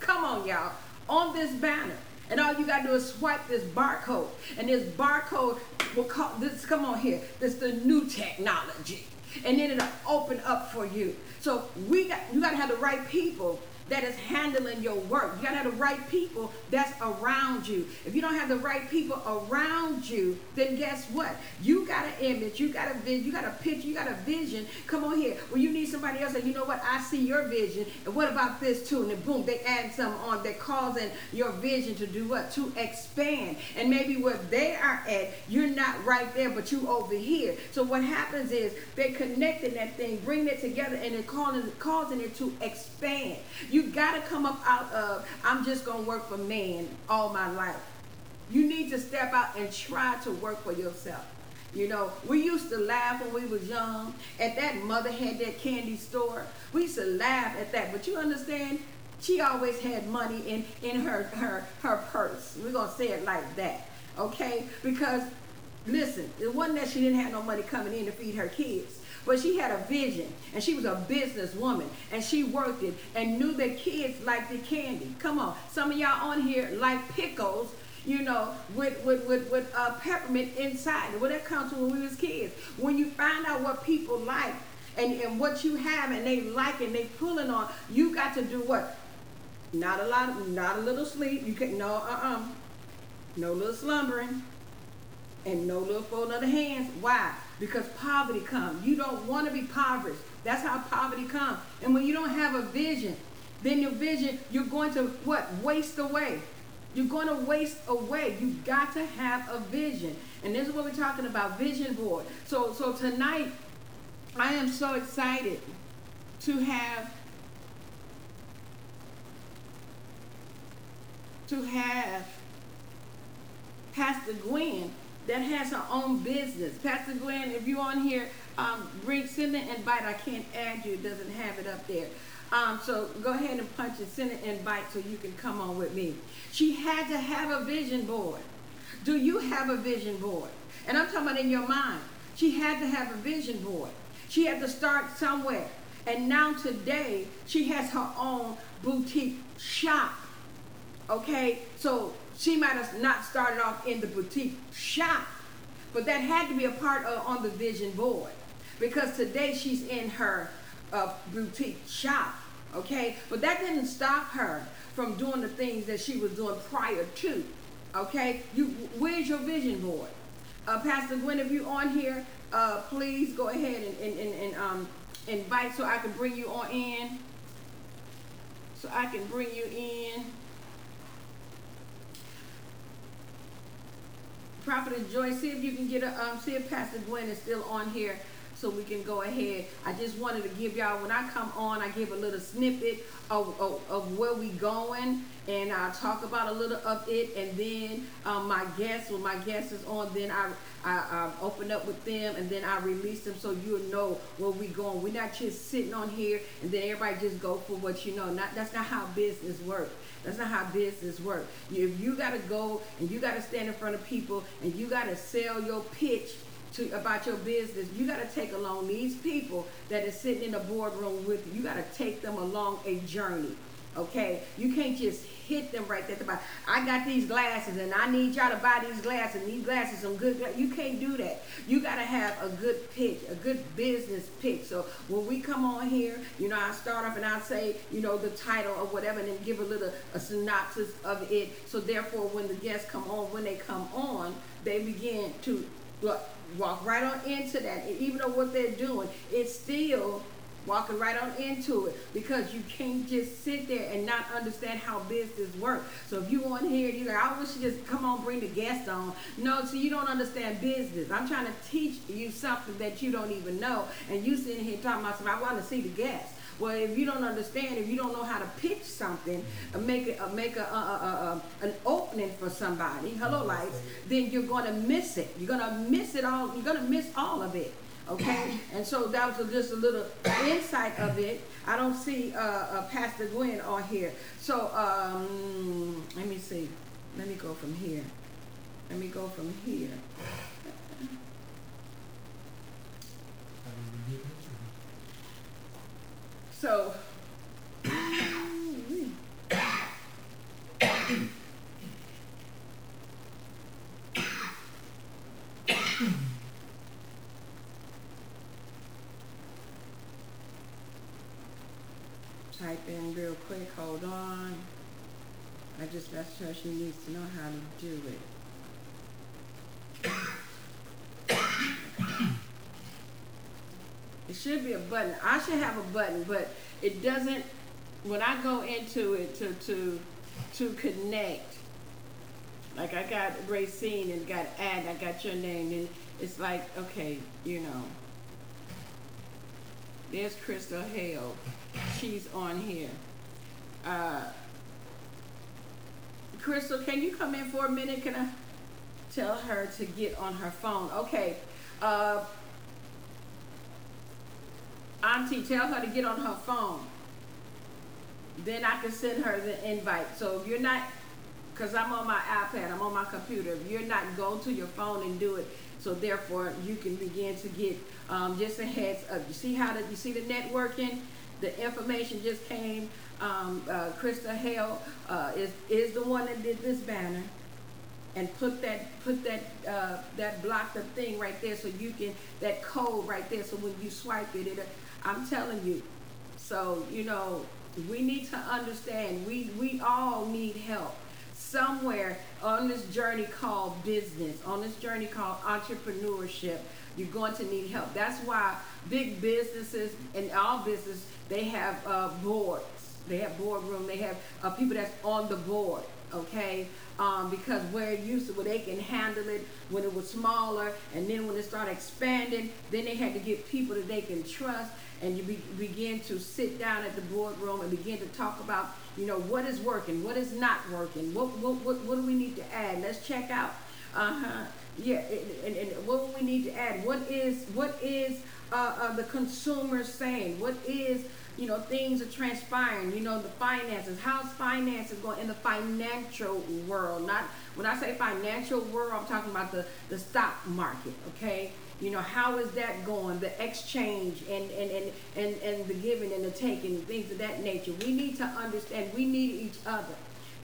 Come on, y'all, on this banner. And all you gotta do is swipe this barcode. And this barcode will call this, come on here, this the new technology. And then it'll open up for you. So we got you gotta have the right people that is handling your work. You got to have the right people that's around you. If you don't have the right people around you, then guess what? You got an image, you got a vision, you got a picture, you got a vision. Come on here. Well, you need somebody else that, you know what, I see your vision. And what about this too? And then boom, they add some on. They're causing your vision to do what? To expand. And maybe where they are at, you're not right there, but you over here. So what happens is they're connecting that thing, bringing it together, and then causing, causing it to expand. You got to come up out of, I'm just going to work for man all my life. You need to step out and try to work for yourself. You know, we used to laugh when we was young. At that mother had that candy store. We used to laugh at that. But you understand, she always had money in, in her, her, her purse. We're going to say it like that. Okay? Because, listen, it wasn't that she didn't have no money coming in to feed her kids. But she had a vision and she was a businesswoman and she worked it and knew that kids liked the candy. Come on. Some of y'all on here like pickles, you know, with with with, with uh, peppermint inside. Well, that comes when we was kids. When you find out what people like and, and what you have and they like and they pulling on, you got to do what? Not a lot not a little sleep. You can no uh-uh. No little slumbering. And no little folding of the hands. Why? because poverty comes. You don't want to be impoverished. That's how poverty comes. And when you don't have a vision, then your vision, you're going to what? Waste away. You're going to waste away. You've got to have a vision. And this is what we're talking about, vision board. So so tonight I am so excited to have to have Pastor Gwen that has her own business. Pastor Gwen, if you're on here, um, bring send an invite. I can't add you; it doesn't have it up there. Um, so go ahead and punch and send an invite so you can come on with me. She had to have a vision board. Do you have a vision board? And I'm talking about in your mind. She had to have a vision board. She had to start somewhere. And now today, she has her own boutique shop. Okay? So she might have not started off in the boutique shop, but that had to be a part of on the vision board. Because today she's in her uh, boutique shop. Okay? But that didn't stop her from doing the things that she was doing prior to. Okay? You where's your vision board? Uh, Pastor Gwen, if you're on here, uh, please go ahead and, and, and, and um, invite so I can bring you on in. So I can bring you in. Prophet Joy, see if you can get a um, see if Pastor Gwen is still on here so we can go ahead. I just wanted to give y'all, when I come on, I give a little snippet of, of, of where we going, and I talk about a little of it, and then um, my guests, when my guest is on, then I, I, I open up with them, and then I release them so you'll know where we going. We're not just sitting on here, and then everybody just go for what you know. Not That's not how business works. That's not how business works. If you got to go and you got to stand in front of people and you got to sell your pitch to about your business, you got to take along these people that are sitting in the boardroom with you. You got to take them along a journey. Okay, you can't just hit them right there. About I got these glasses and I need y'all to buy these glasses. And these glasses some good. Gla-. You can't do that. You got to have a good pitch, a good business pitch. So when we come on here, you know, I start off and I say, you know, the title or whatever, and then give a little a synopsis of it. So therefore, when the guests come on, when they come on, they begin to walk right on into that. even though what they're doing, it's still walking right on into it because you can't just sit there and not understand how business works. So if you want here, you're like, I wish you just come on, bring the guest on. No, so you don't understand business. I'm trying to teach you something that you don't even know, and you sitting here talking about something. I want to see the guest. Well, if you don't understand, if you don't know how to pitch something, uh, make it, uh, make a, a, a, an opening for somebody, hello lights, then you're going to miss it. You're going to miss it all. You're going to miss all of it. Okay, and so that was just a little insight of it. I don't see uh, uh, Pastor Gwen on here. So um, let me see. Let me go from here. Let me go from here. So, type in real quick. Hold on. I just that's her. She needs to know how to do it. It should be a button. I should have a button, but it doesn't. When I go into it to to to connect, like I got Racine and got add, I got your name, and it's like okay, you know. There's Crystal Hale. She's on here. Uh, Crystal, can you come in for a minute? Can I tell her to get on her phone? Okay. Uh, Auntie, tell her to get on her phone. Then I can send her the invite. So if you're not, because I'm on my iPad, I'm on my computer. If you're not, go to your phone and do it. So therefore, you can begin to get um, just a heads up. You see how the, you see the networking? The information just came. Um, uh, Krista Hale uh, is is the one that did this banner and put that put that uh, that block the thing right there so you can that code right there so when you swipe it it I'm telling you. So, you know, we need to understand we, we all need help somewhere on this journey called business, on this journey called entrepreneurship. You're going to need help. That's why big businesses and all business they have uh, boards. They have boardroom. They have uh, people that's on the board. okay? Um, because where it used to, where they can handle it when it was smaller, and then when it started expanding, then they had to get people that they can trust, and you be, begin to sit down at the boardroom and begin to talk about, you know, what is working, what is not working, what what what, what do we need to add? Let's check out. Uh huh. Yeah, and, and, what do we need to add? What is what is uh, uh, the consumer saying? What is you know, things are transpiring, you know, the finances, how's finances going in the financial world? Not when I say financial world, I'm talking about the, the stock market, okay? You know, how is that going? The exchange and, and, and, and, and the giving and the taking, things of that nature. We need to understand we need each other.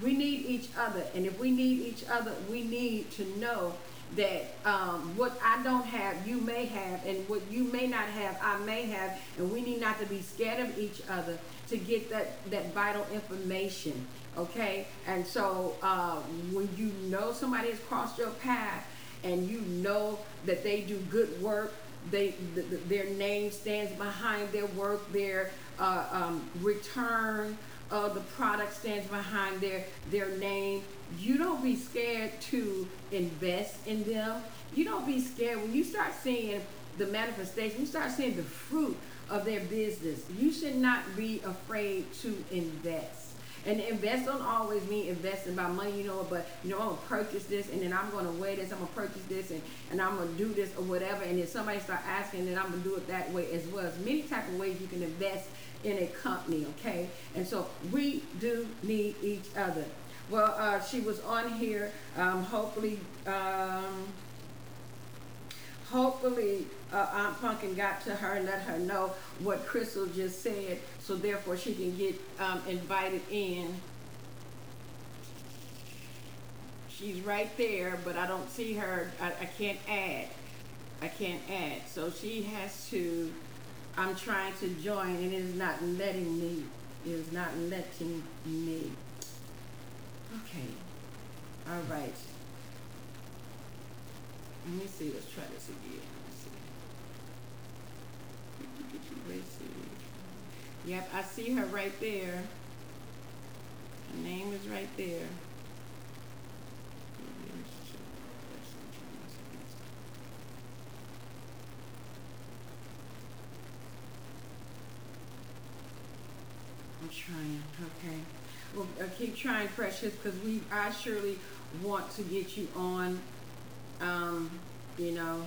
We need each other. And if we need each other, we need to know that um, what I don't have, you may have, and what you may not have, I may have, and we need not to be scared of each other to get that, that vital information, okay? And so uh, when you know somebody has crossed your path and you know that they do good work, they the, the, their name stands behind their work, their uh, um, return of the product stands behind their their name you don't be scared to invest in them. You don't be scared when you start seeing the manifestation, you start seeing the fruit of their business. You should not be afraid to invest. And invest don't always mean investing by money, you know, but you know, I'm gonna purchase this and then I'm gonna wear this, I'm gonna purchase this and, and I'm gonna do this or whatever. And then somebody start asking, then I'm gonna do it that way as well. There's many type of ways you can invest in a company, okay? And so we do need each other. Well, uh, she was on here. Um, hopefully, um, hopefully uh, Aunt Pumpkin got to her and let her know what Crystal just said, so therefore she can get um, invited in. She's right there, but I don't see her. I, I can't add. I can't add. So she has to. I'm trying to join, and it is not letting me. It is not letting me. Okay. All right. Let me see. Let's try this again. Let's see. Yep, I see her right there. Her name is right there. I'm trying. Okay. Well, uh, keep trying, Precious, because we I surely want to get you on. Um, you know,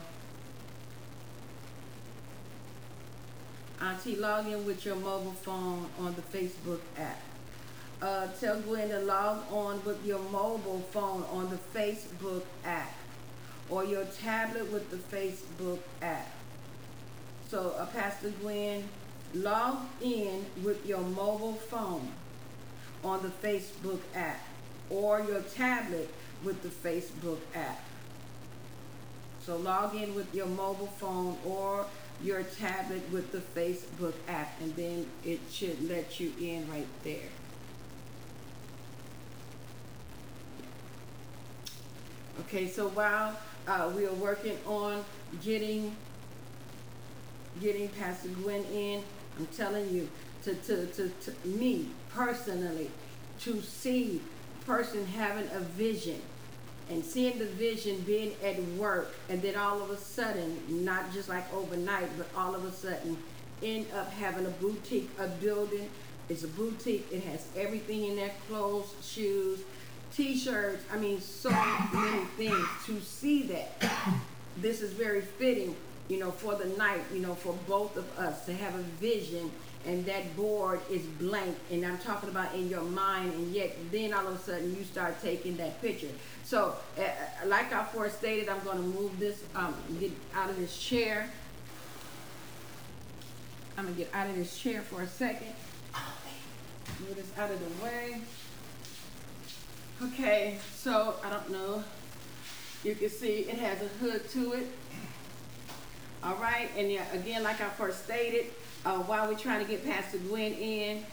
Auntie, log in with your mobile phone on the Facebook app. Uh, tell Gwen to log on with your mobile phone on the Facebook app or your tablet with the Facebook app. So, uh, Pastor Gwen, log in with your mobile phone on the Facebook app or your tablet with the Facebook app. So log in with your mobile phone or your tablet with the Facebook app and then it should let you in right there. Okay, so while uh, we are working on getting getting Pastor Gwen in, I'm telling you, to, to, to, to me personally to see person having a vision and seeing the vision being at work and then all of a sudden not just like overnight but all of a sudden end up having a boutique a building. It's a boutique. It has everything in there clothes shoes t-shirts. I mean so many things to see that. This is very fitting you know for the night you know for both of us to have a vision and that board is blank and i'm talking about in your mind and yet then all of a sudden you start taking that picture. So uh, like i first stated i'm going to move this um, get out of this chair. I'm going to get out of this chair for a second. Move this out of the way. Okay so i don't know. You can see it has a hood to it. All right and yeah, again like i first stated uh, while we're trying to get Pastor Gwen in,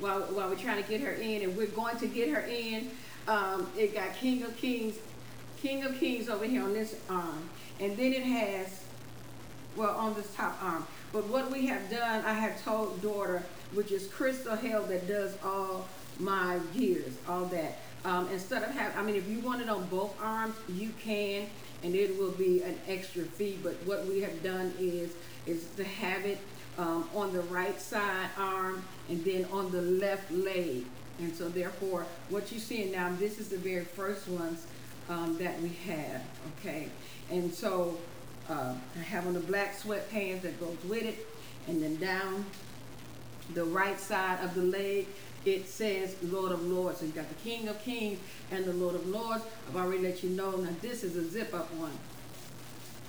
while, while we're trying to get her in, and we're going to get her in. Um, it got King of Kings, King of Kings over here on this arm, and then it has, well, on this top arm. But what we have done, I have told daughter, which is Crystal Hale that does all my gears, all that. Um, instead of having, I mean, if you want it on both arms, you can, and it will be an extra fee. But what we have done is, is to have it um, on the right side arm and then on the left leg. And so therefore, what you're seeing now, this is the very first ones um, that we have, okay? And so uh, I have on the black sweatpants that goes with it, and then down the right side of the leg, it says Lord of Lords. So you got the King of Kings and the Lord of Lords. I've already let you know. Now this is a zip up one.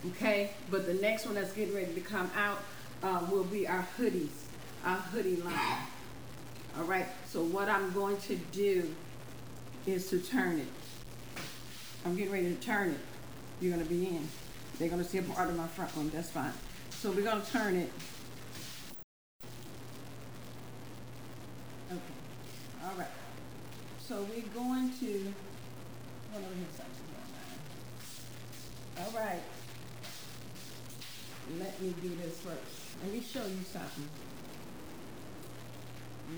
Okay, but the next one that's getting ready to come out uh, will be our hoodies, our hoodie line. All right, so what I'm going to do is to turn it. I'm getting ready to turn it. You're going to be in. They're going to see a part of my front one. That's fine. So we're going to turn it. Okay. All right. So we're going to. All right. Let me do this first. Let me show you something.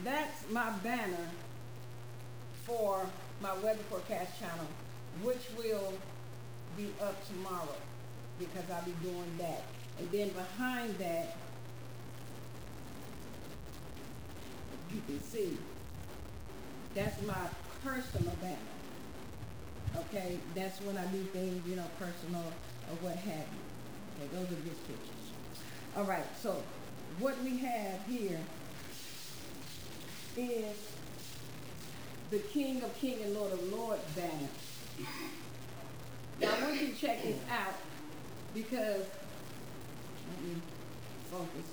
That's my banner for my weather forecast channel, which will be up tomorrow because I'll be doing that. And then behind that, you can see that's my personal banner. Okay, that's when I do things, you know, personal or what have you. Okay, those are just pictures. All right, so what we have here is the King of King and Lord of Lords banner. Now I want you to check this out because let me focus.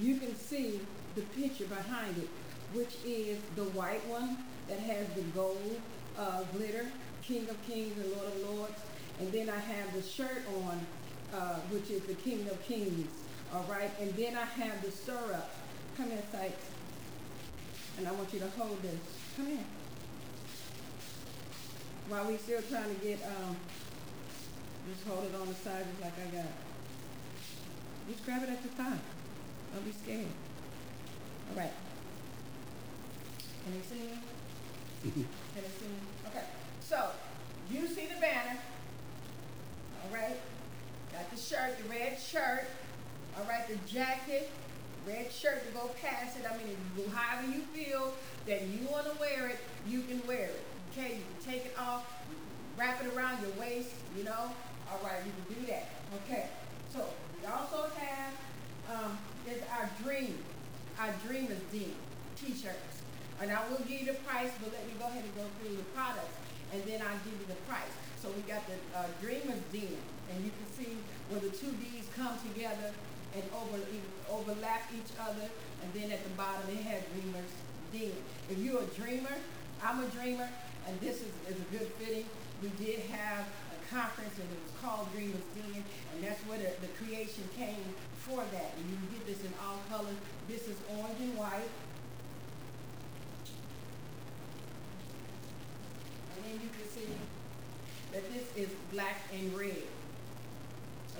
You can see the picture behind it, which is the white one that has the gold uh, glitter, King of Kings and Lord of Lords. And then I have the shirt on, uh, which is the King of Kings. All right. And then I have the stirrup. Come here, Sykes. And I want you to hold this. Come here. While we still trying to get um, just hold it on the side just like I got. Just grab it at the top. Don't be scared. All right. Can you see me? Can you see me? Okay. So, you see the banner. All right. Got the shirt, the red shirt. All right, the jacket, red shirt to go past it. I mean, however you feel that you want to wear it, you can wear it. Okay, you can take it off, wrap it around your waist, you know, all right, you can do that. Okay. So we also have um, is our dream, our Dreamers Den t-shirts. And I will give you the price, but let me go ahead and go through the products, and then I'll give you the price. So we got the uh, Dreamers Den, and you can see where the two D's come together and over, overlap each other, and then at the bottom it has Dreamers Den. If you're a dreamer, I'm a dreamer, and this is, is a good fitting. We did have a conference and it was called Dreamers Den and that's where the, the creation came for that. And you can get this in all colors. This is orange and white. And then you can see that this is black and red.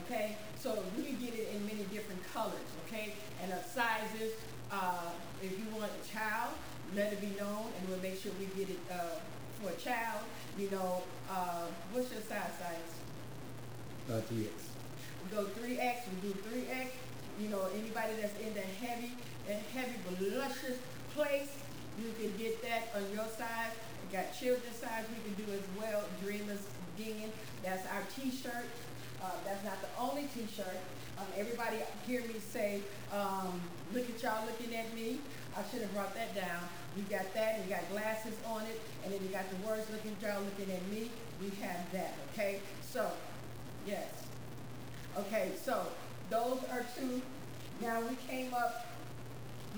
Okay, so we can get it in many different colors, okay? And of sizes, uh, if you want a child, let it be known and we'll make sure we get it uh, for a child, you know, uh, what's your size size? Uh, 3X. We go 3X, we do 3X. You know, anybody that's in the heavy, a heavy, voluptuous place, you can get that on your size. We got children's size we can do as well. Dreamers Den, that's our t-shirt. Uh, that's not the only t-shirt. Um, everybody hear me say, um, look at y'all looking at me. I should have brought that down. You got that, and you got glasses on it, and then you got the words looking down, looking at me. We have that, okay? So, yes. Okay, so those are two. Now we came up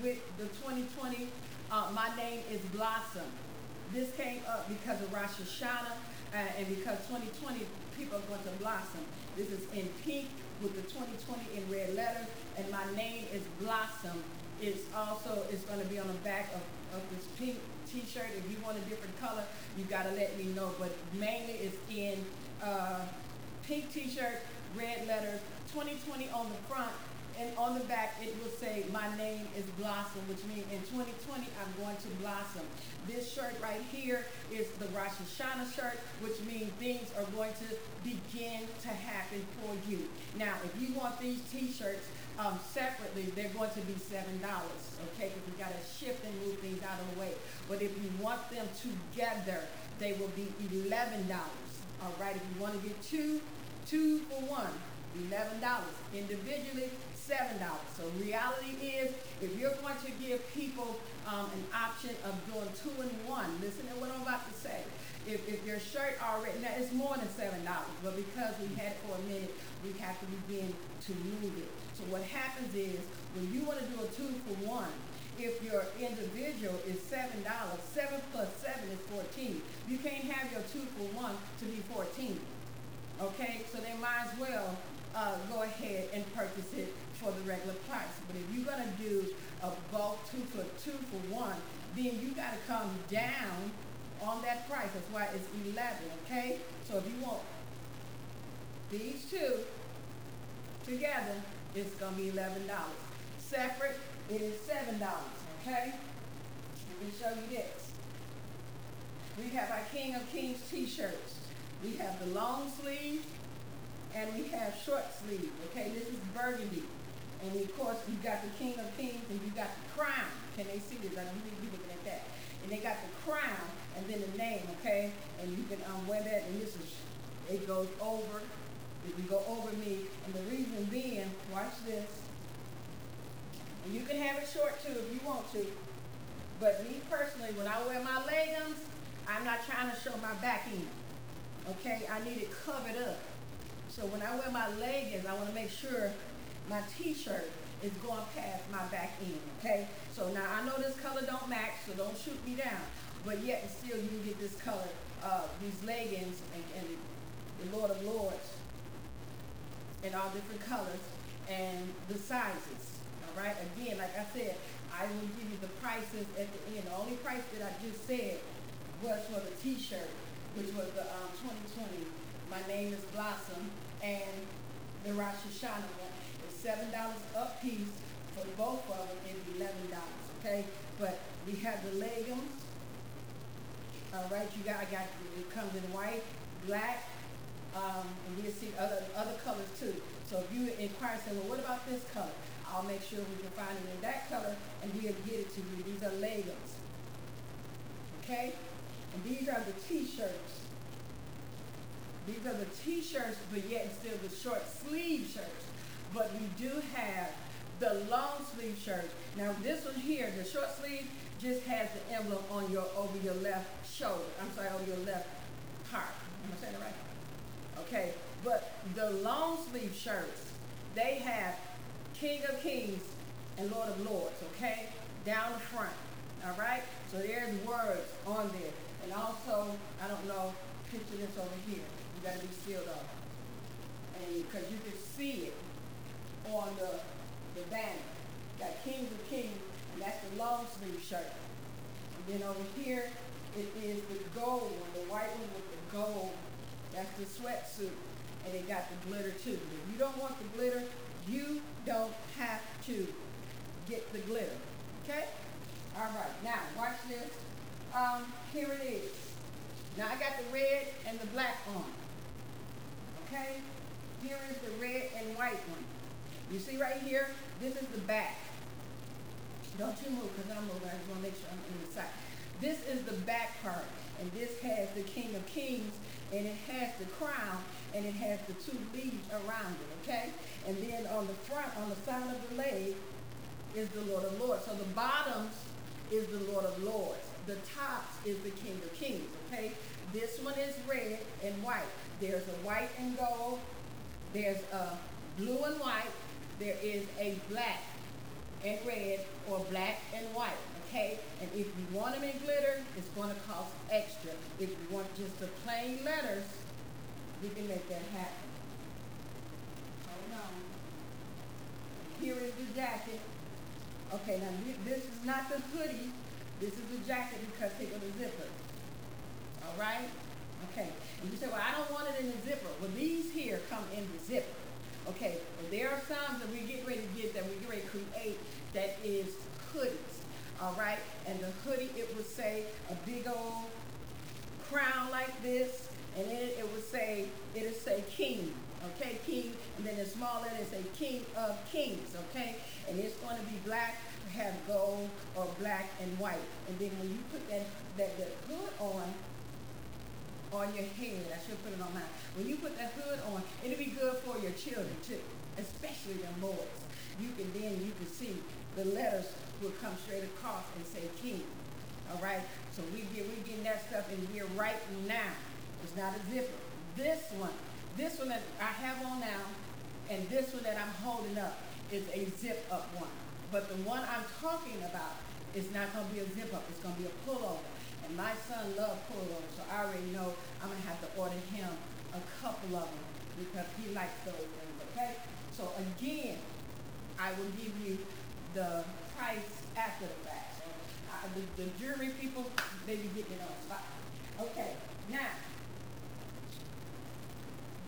with the 2020, uh, my name is Blossom. This came up because of Rosh Hashanah uh, and because 2020 people are going to blossom. This is in pink with the 2020 in red letters, and my name is Blossom. It's also, it's going to be on the back of of this pink t-shirt. If you want a different color, you got to let me know. But mainly it's in uh, pink t-shirt, red letters, 2020 on the front. And on the back it will say, my name is Blossom, which means in 2020 I'm going to blossom. This shirt right here is the Rosh Hashanah shirt, which means things are going to begin to happen for you. Now, if you want these t-shirts um, separately, they're going to be $7, okay? Because we got to shift and move things out of the way. But if you want them together, they will be $11. All right, if you want to get two, two for one, $11. Individually, $7. So reality is, if you're going to give people um, an option of doing two and one, listen to what I'm about to say. If, if your shirt already, now it's more than $7, but because we had it for a minute, we have to begin to move it. So what happens is, when you want to do a two for one, if your individual is $7, 7 plus 7 is 14. You can't have your two for one to be 14. Okay, so they might as well uh, go ahead and purchase it for the regular price. But if you're going to do a bulk two for two for one, then you got to come down on that price. That's why it's 11, okay? So if you want these two together, it's going to be $11. Separate, it is $7, okay? Let me show you this. We have our King of Kings t-shirts. We have the long sleeve and we have short sleeve. Okay, this is burgundy. And of course, you got the King of Kings and you got the crown. Can they see this? I am you looking at that. And they got the crown and then the name, okay? And you can um, wear that, and this is, it goes over. It can go over me. And the reason being, watch this. And you can have it short too if you want to. But me personally, when I wear my leggings, I'm not trying to show my back end. Okay, I need it covered up. So when I wear my leggings, I want to make sure my t-shirt is going past my back end, okay? So now I know this color don't match, so don't shoot me down. But yet and still you can get this color, uh, these leggings and, and the Lord of Lords in all different colors and the sizes, all right? Again, like I said, I will give you the prices at the end. The only price that I just said was for the t-shirt, which was the um, 2020. My name is Blossom and the Rosh Hashanah one. Seven dollars a piece for both of them is eleven dollars. Okay, but we have the leggings. All right, you got I got it comes in white, black, um, and we'll see other other colors too. So if you inquire, say, well, what about this color? I'll make sure we can find it in that color, and we'll get it to you. These are leggings. Okay, and these are the T-shirts. These are the t-shirts, but yet still the short sleeve shirts. But we do have the long sleeve shirt. Now this one here, the short sleeve, just has the emblem on your over your left shoulder. I'm sorry, over your left part. Am I saying it right? Okay. But the long sleeve shirts, they have King of Kings and Lord of Lords, okay? Down the front. All right? So there's words on there. And also, I don't know, picture this over here You got to be sealed up. And because you can see it on the, the banner. Got Kings of Kings, and that's the long sleeve shirt. And then over here, it is the gold one, the white one with the gold. That's the sweatsuit. And it got the glitter too. If you don't want the glitter, you don't have to get the glitter. Okay? All right. Now, watch this. Um, here it is. Now, I got the red and the black on. Okay? Here is the red and white one. You see right here? This is the back. Don't you move because I'm moving. I just want to make sure I'm in the side. This is the back part. And this has the King of Kings and it has the crown and it has the two leaves around it, okay? And then on the front, on the side of the leg, is the Lord of Lords. So the bottoms is the Lord of Lords. The tops is the King of Kings, okay? This one is red and white. There's a white and gold. There's a blue and white. There is a black and red or black and white. Okay? And if you want them in glitter, it's going to cost extra. If you want just the plain letters, we can make that happen. Hold on. Here is the jacket. Okay, now this is not the hoodie. This is the jacket because here go the zipper. All right? Okay. And you say, well, I don't want it in the zipper. Well, these here come in the zipper. Okay. Well, there are some that we get ready to get that we get ready to create that is hoodies. All right, and the hoodie it would say a big old crown like this, and then it would say it would say king. Okay, king, and then in small letter it say king of kings. Okay, and it's going to be black, have gold, or black and white. And then when you put that that, that hood on, on your head. I should put it on mine. When you put that hood on, it'll be good for your children too, especially the boys. You can then you can see the letters will come straight across and say King. All right. So we get we getting that stuff in here right now. It's not a zipper. This one, this one that I have on now, and this one that I'm holding up is a zip up one. But the one I'm talking about is not going to be a zip up. It's going to be a pullover. And my son loves pullovers, so I already know I'm to have to order him a couple of them because he likes those things, okay? So again, I will give you the price after the fact. The, the jury people, they be getting it on spot. Okay, now,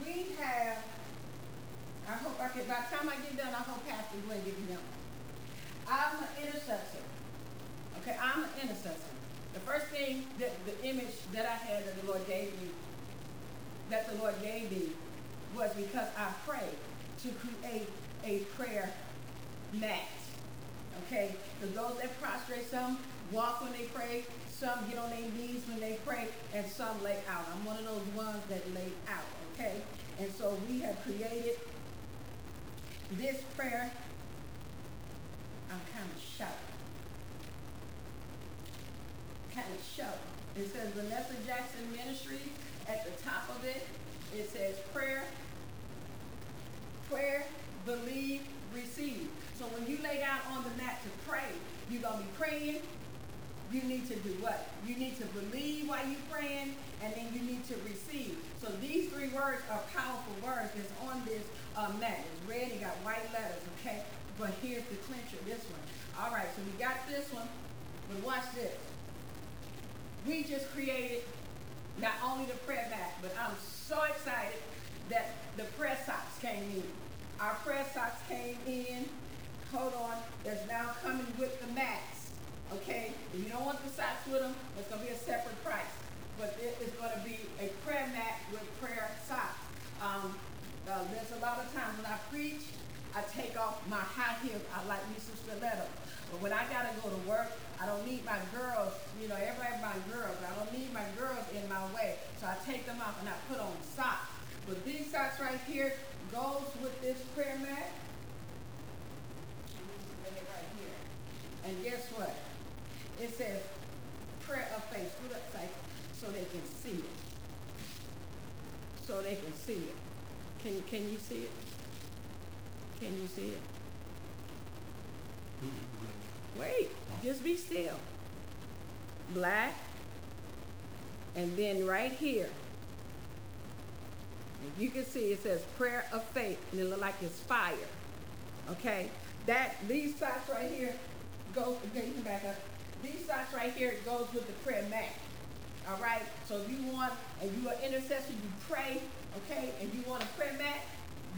we have, I hope can, by the time I get done, I hope Pastor Gwen get me. I'm an intercessor. Okay, I'm an intercessor. The first thing that the image that I had that the Lord gave me, that the Lord gave me, was because I prayed to create a prayer mat. Okay? For those that prostrate, some walk when they pray, some get on their knees when they pray, and some lay out. I'm one of those ones that lay out. Okay? And so we have created this prayer. I'm kind of shouting kind of show. It says Vanessa Jackson Ministry at the top of it. It says prayer, prayer, believe, receive. So when you lay down on the mat to pray, you're going to be praying. You need to do what? You need to believe while you're praying, and then you need to receive. So these three words are powerful words that's on this uh, mat. It's red, it got white letters, okay? But here's the clincher, this one. All right, so we got this one, but watch this we just created not only the prayer mat, but I'm so excited that the prayer socks came in. Our prayer socks came in. Hold on. That's now coming with the mats. Okay? If you don't want the socks with them, it's to be a separate price. But it is to be a prayer mat with prayer socks. Um, uh, there's a lot of times when I preach, I take off my high heels. I like me some stilettos. But when I got to go to work, I don't need my girls, you know, everybody my girls. I don't need my girls in my way. So I take them off and I put on socks. But these socks right here goes with this prayer mat. Right here. And guess what? It says prayer of faith. Put up like so they can see it. So they can see it. Can can you see it? Can you see it? Wait, just be still. Black, and then right here, you can see it says prayer of faith, and it look like it's fire. Okay, that these socks right here go. Okay, you can back up. These socks right here goes with the prayer mat. All right. So if you want, and you are intercessor, you pray. Okay, and you want a prayer mat,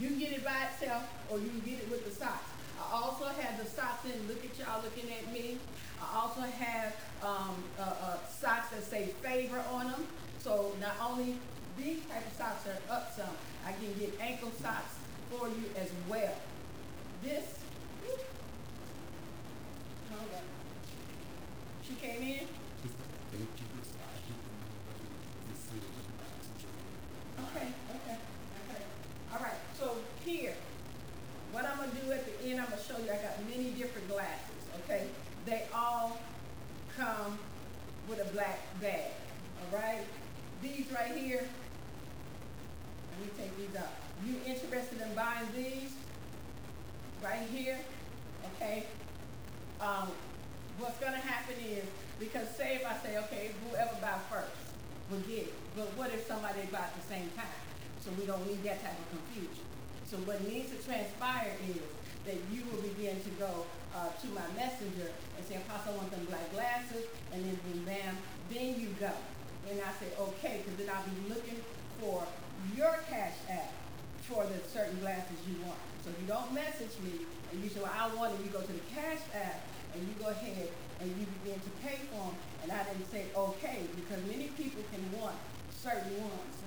you get it by itself, or you can get it with the socks. Also have the socks in, look at y'all looking at me. I also have um, uh, uh, socks that say favor on them. So not only these type of socks are up some, I can get ankle socks for you as well. This, hold on. She came in. Okay, okay, okay. All right, so here, what I'm to do at the end, I'm to show you I got many different glasses, okay? They all come with a black bag, all right? These right here, let me take these out. You interested in buying these right here, okay? Um, what's to happen is, because say if I say, okay, whoever buy first will get it. But what if somebody buy at the same time? So we don't need that type of confusion. So what needs to transpire is that you will begin to go uh, to my messenger and say, Apostle, I want them black glasses, and then boom, bam, then you go. And I say, okay, because then I'll be looking for your cash app for the certain glasses you want. So if you don't message me and you say, well, I want it, you go to the cash app and you go ahead and you begin to pay for them. And I didn't say okay because many people can want certain ones.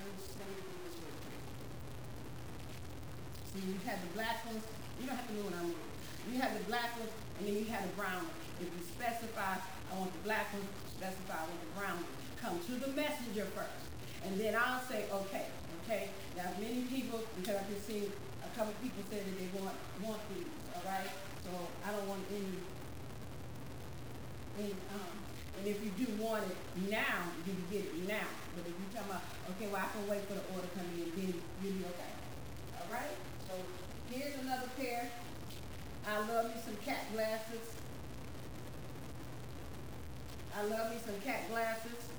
You have the black ones. You don't have to know what I'm doing. You have the black ones, and then you have the brown ones. If you specify, I want the black ones, specify I want the brown ones. Come to the messenger first. And then I'll say, okay, okay. Now, many people, because I can see a couple people say that they want, want these, all right? So I don't want any, any, um, and if you do want it now, you can get it now. But if you're talking about, okay, well, I can wait for the order coming in, then you'll be okay. All right? So here's another pair. I love me some cat glasses. I love me some cat glasses.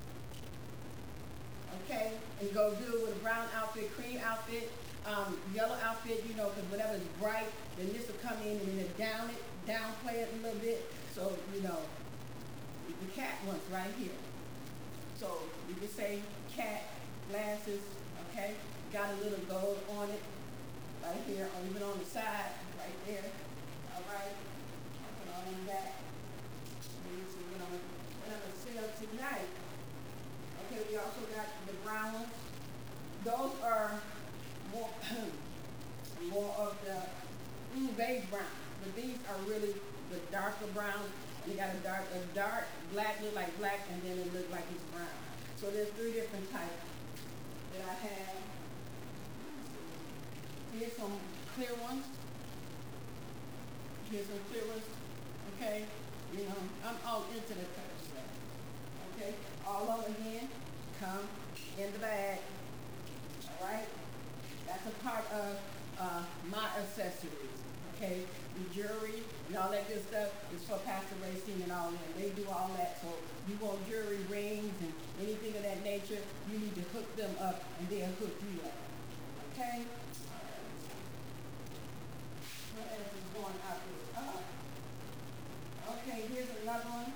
Okay? And go do it with a brown outfit, cream outfit um, yellow outfit, you know, because whatever is bright, then this will come in and then down it, downplay it a little bit. So, you know, the cat one's right here. So you can say cat, glasses, okay? Got a little gold on it right here, or even on the side, right there. All right? Put me see what I'm, what I'm going to sell tonight. Okay, we also got the brown ones. Those are more, more of the mm, beige brown. But these are really the darker brown. You got a dark, a dark black look like black, and then it look like it's brown. So there's three different types that I have. Here's some clear ones. Here's some clear ones. Okay, you know, I'm all into the color stuff. Okay, all over again, come in the bag. All right. That's a part of uh, my accessories. Okay, the jewelry and all that good stuff is for Pastor Racing and all that. They do all that. So you want jewelry, rings, and anything of that nature, you need to hook them up, and they'll hook you up. Okay. Okay, here's another one.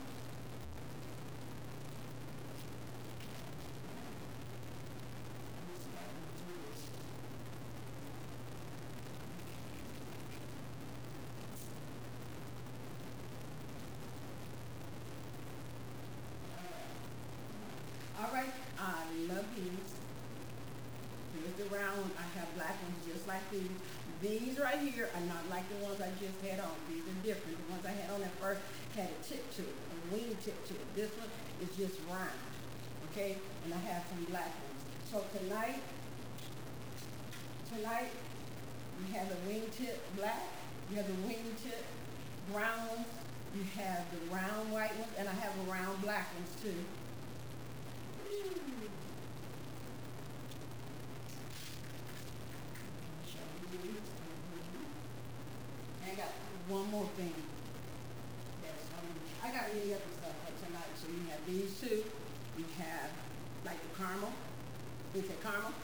like these. These right here are not like the ones I just had on. These are different. The ones I had on at first had a tip to it, a wing tip to it. This one is just round. Okay? And I have some black ones. So tonight, tonight, you have the wingtip black, you have the wingtip brown ones, you have the round white ones, and I have the round black ones too. one more thing. Yes, um, I got any other stuff for tonight. So you have these two. You have like the caramel. Is it caramel?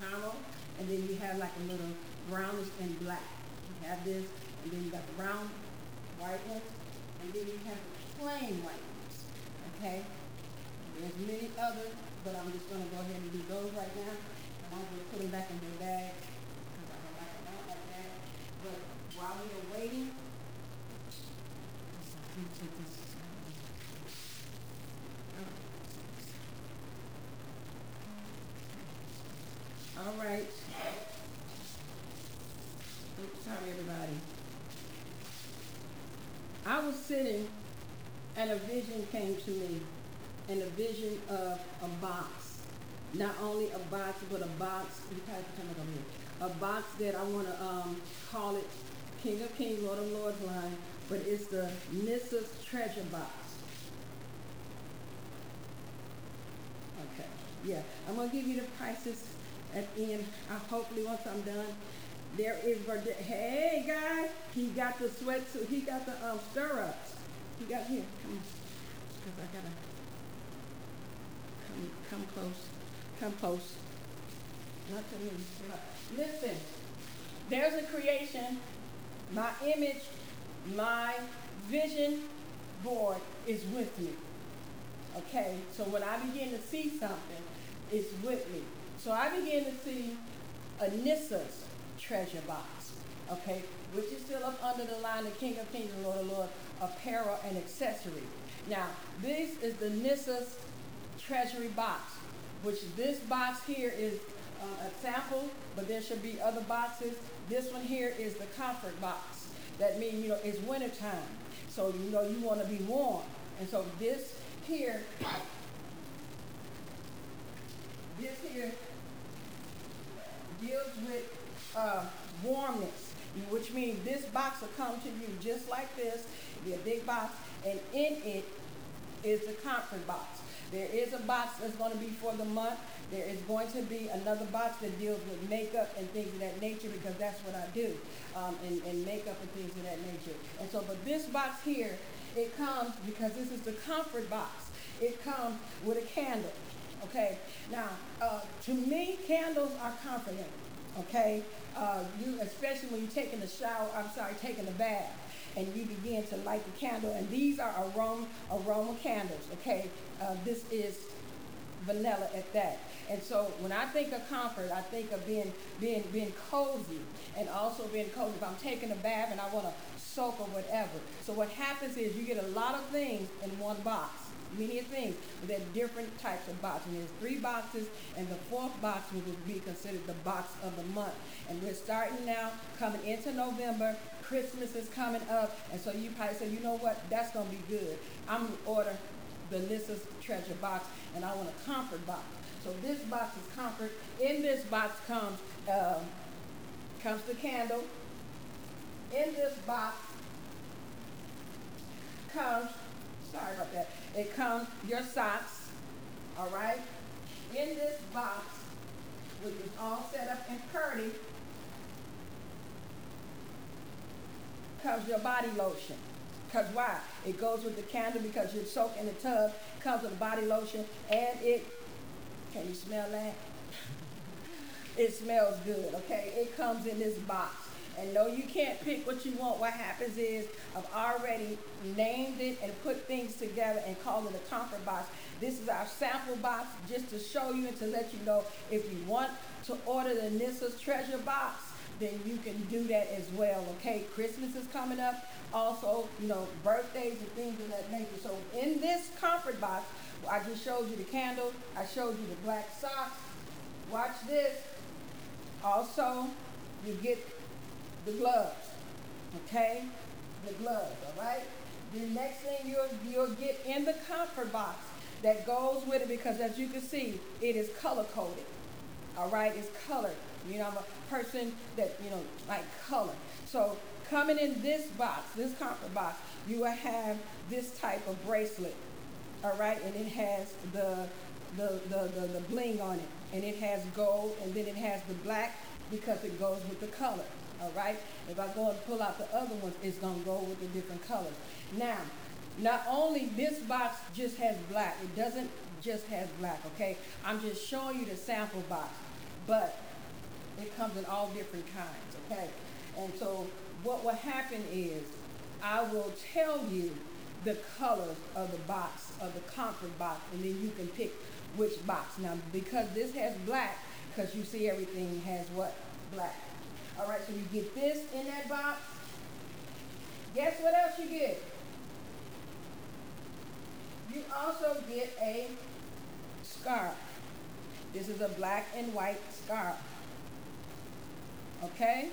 Caramel. And then you have like a little brownish and black. You have this. And then you got the brown white ones. And then you have plain. Okay? There's many others, but I'm just going to go ahead and do those right now. I'm going to put them back in their bag because I don't like them out like that. But while we are waiting, all right. Oops, sorry, everybody. I was sitting, and a vision came to me, and a vision of a box. Not only a box, but a box. You come. A box that I want to um, call it King of Kings, Lord of Lords line but it's the Mrs. Treasure Box. Okay, yeah, I'm gonna give you the prices at the end. Uh, hopefully, once I'm done. There is, hey guys, he got the sweatsuit, he got the um, stirrups. He got here, come on, because I gotta come, come close, come close. Not to me. Listen, there's a creation, my image my vision board is with me. Okay, so when I begin to see something, it's with me. So I begin to see Anissa's treasure box. okay, which is still up under the line of King of Kings Lord of Lords, apparel and accessory. Now, this is the Nissa's treasury box, which this box here is uh, a sample, but there should be other boxes. This one here is the comfort box. That means, you know, it's wintertime. So, you know, you want to be warm. And so this here, this here deals with uh, warmness, which means this box will come to you just like this, be a big box, and in it is the comfort box. There is a box that's going to be for the month. There is going to be another box that deals with makeup and things of that nature because that's what I do, um, and, and makeup and things of that nature. And so, but this box here, it comes because this is the comfort box. It comes with a candle. Okay. Now, uh, to me, candles are comforting. Okay. Uh, you, especially when you're taking a shower. I'm sorry, taking a bath and you begin to light the candle. And these are aroma, aroma candles, okay? Uh, this is vanilla at that. And so when I think of comfort, I think of being being being cozy and also being cozy. If I'm taking a bath and I want to soak or whatever. So what happens is you get a lot of things in one box. Many things, there are different types of boxes. There's three boxes, and the fourth box will be considered the box of the month. And we're starting now, coming into November. Christmas is coming up, and so you probably say, you know what, that's gonna be good. I'm gonna order the treasure box, and I want a comfort box. So this box is comfort. In this box comes um, comes the candle. In this box comes, sorry about that, it comes your socks, all right? In this box, which is all set up in Purdy, comes your body lotion. Because why? It goes with the candle because you're soaked in the tub, comes with the body lotion, and it, can you smell that? it smells good, okay? It comes in this box. And no, you can't pick what you want. What happens is I've already named it and put things together and called it a comfort box. This is our sample box just to show you and to let you know if you want to order the Nissa's treasure box, then you can do that as well. Okay, Christmas is coming up. Also, you know, birthdays and things of that nature. So in this comfort box, I just showed you the candle. I showed you the black socks. Watch this. Also, you get the gloves. Okay? The gloves, all right? The next thing you'll, you'll get in the comfort box that goes with it because as you can see, it is color coded. All right? It's colored. You know, I'm a person that, you know, like color. So coming in this box, this comfort box, you will have this type of bracelet. All right? And it has the the, the, the, the bling on it. And it has gold and then it has the black because it goes with the color all right? If I go and pull out the other ones, it's going to go with the different colors. Now, not only this box just has black, it doesn't just has black, okay? I'm just showing you the sample box, but it comes in all different kinds, okay? And so what will happen is I will tell you the colors of the box, of the comfort box, and then you can pick which box. Now, because this has black, because you see everything has what? Black. All right, so you get this in that box. Guess what else you get? You also get a scarf. This is a black and white scarf. Okay?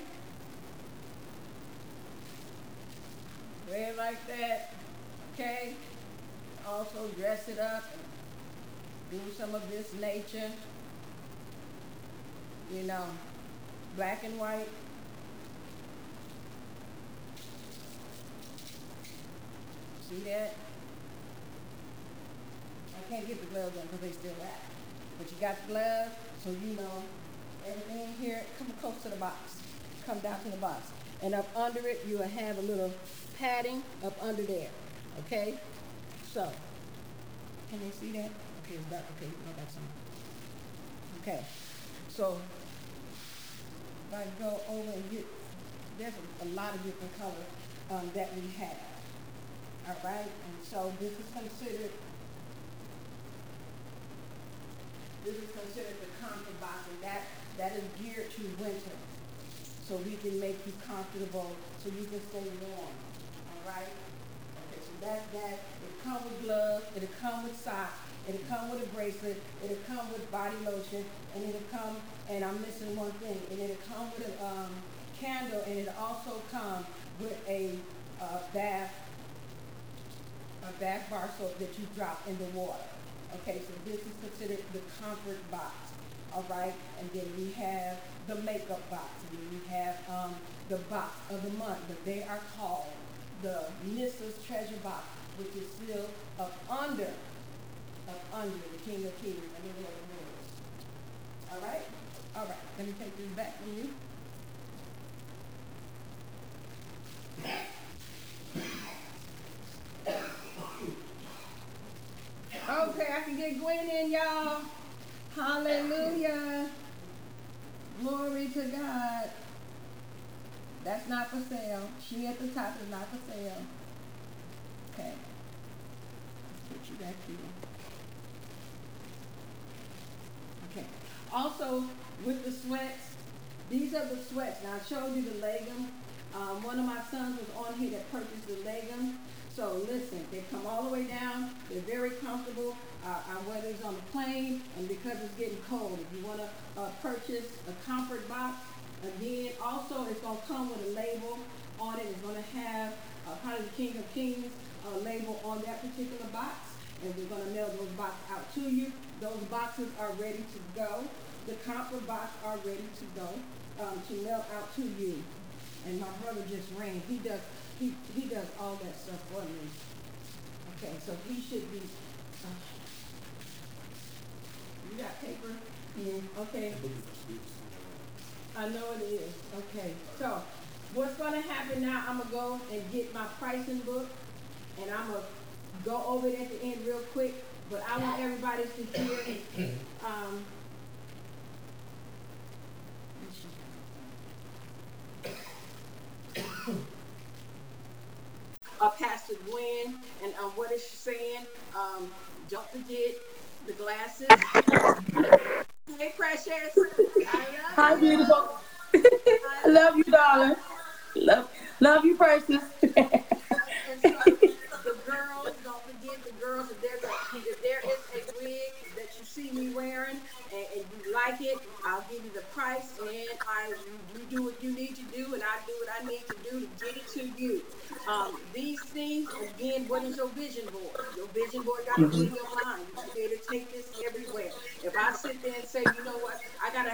Wear it like that. Okay? Also dress it up do some of this nature. You know black and white. See that? Can't get the gloves on because they still wrap. But you got the gloves, so you know everything here. Come close to the box. Come down to the box. And up under it, you will have a little padding up under there. Okay? So, can they see that? Okay, it's dark. Okay, I got some. Okay. So if I go over and get, there's a, a lot of different colors um, that we have. All right, and so this is considered this is considered the comfort box, and that that is geared to winter. so we can make you comfortable, so you can stay warm. All right? Okay, so that that it come with gloves, it'll come with socks, it'll come with a bracelet, it'll come with body lotion, and it'll come, and I'm missing one thing, and it'll come with a um, candle, and it'll also come with a uh, bath, a bath bar soap that you drop in the water. Okay, so this is considered the comfort box. All right, and then we have the makeup box, and then we have um, the box of the month, but they are called the Nissa's Treasure Box, which is still up under, up under the King of Kings. All right, all right. Let me take this back from you. Okay, I can get Gwen in, y'all. Hallelujah. Glory to God. That's not for sale. She at the top is not for sale. Okay. Let's put you back here. Okay. Also, with the sweats, these are the sweats. Now, I showed you the legging. Um, one of my sons was on here that purchased the legging. So listen, they come all the way down. They're very comfortable. Uh, I wear these on the plane, and because it's getting cold, if you want to uh, purchase a comfort box, again, also it's going to come with a label on it. It's going to have uh, probably the King of Kings uh, label on that particular box, and we're going to mail those boxes out to you. Those boxes are ready to go. The comfort box are ready to go um, to mail out to you. And my brother just ran. He does he, he does all that stuff for me. Okay, so he should be, uh, you got paper? Yeah. Okay. I know it is. Okay, so what's going to happen now, I'm going to go and get my pricing book, and I'm going to go over it at the end real quick, but I want everybody to hear, um, uh, Pastor Gwen, and um, what is she saying? Um, don't forget the glasses. hey, precious. Hi, beautiful. I love you, darling. Love, love you, precious. and so, the girls, don't forget the girls. If there's a, if there is a wig that you see me wearing and, and you like it, I'll give you the price, and I you do what you need to do, and I do what I need to do to get it to you. Um, these things, again, what is your vision board? Your vision board got to be in your mind. You should be able to take this everywhere. If I sit there and say, you know what, I got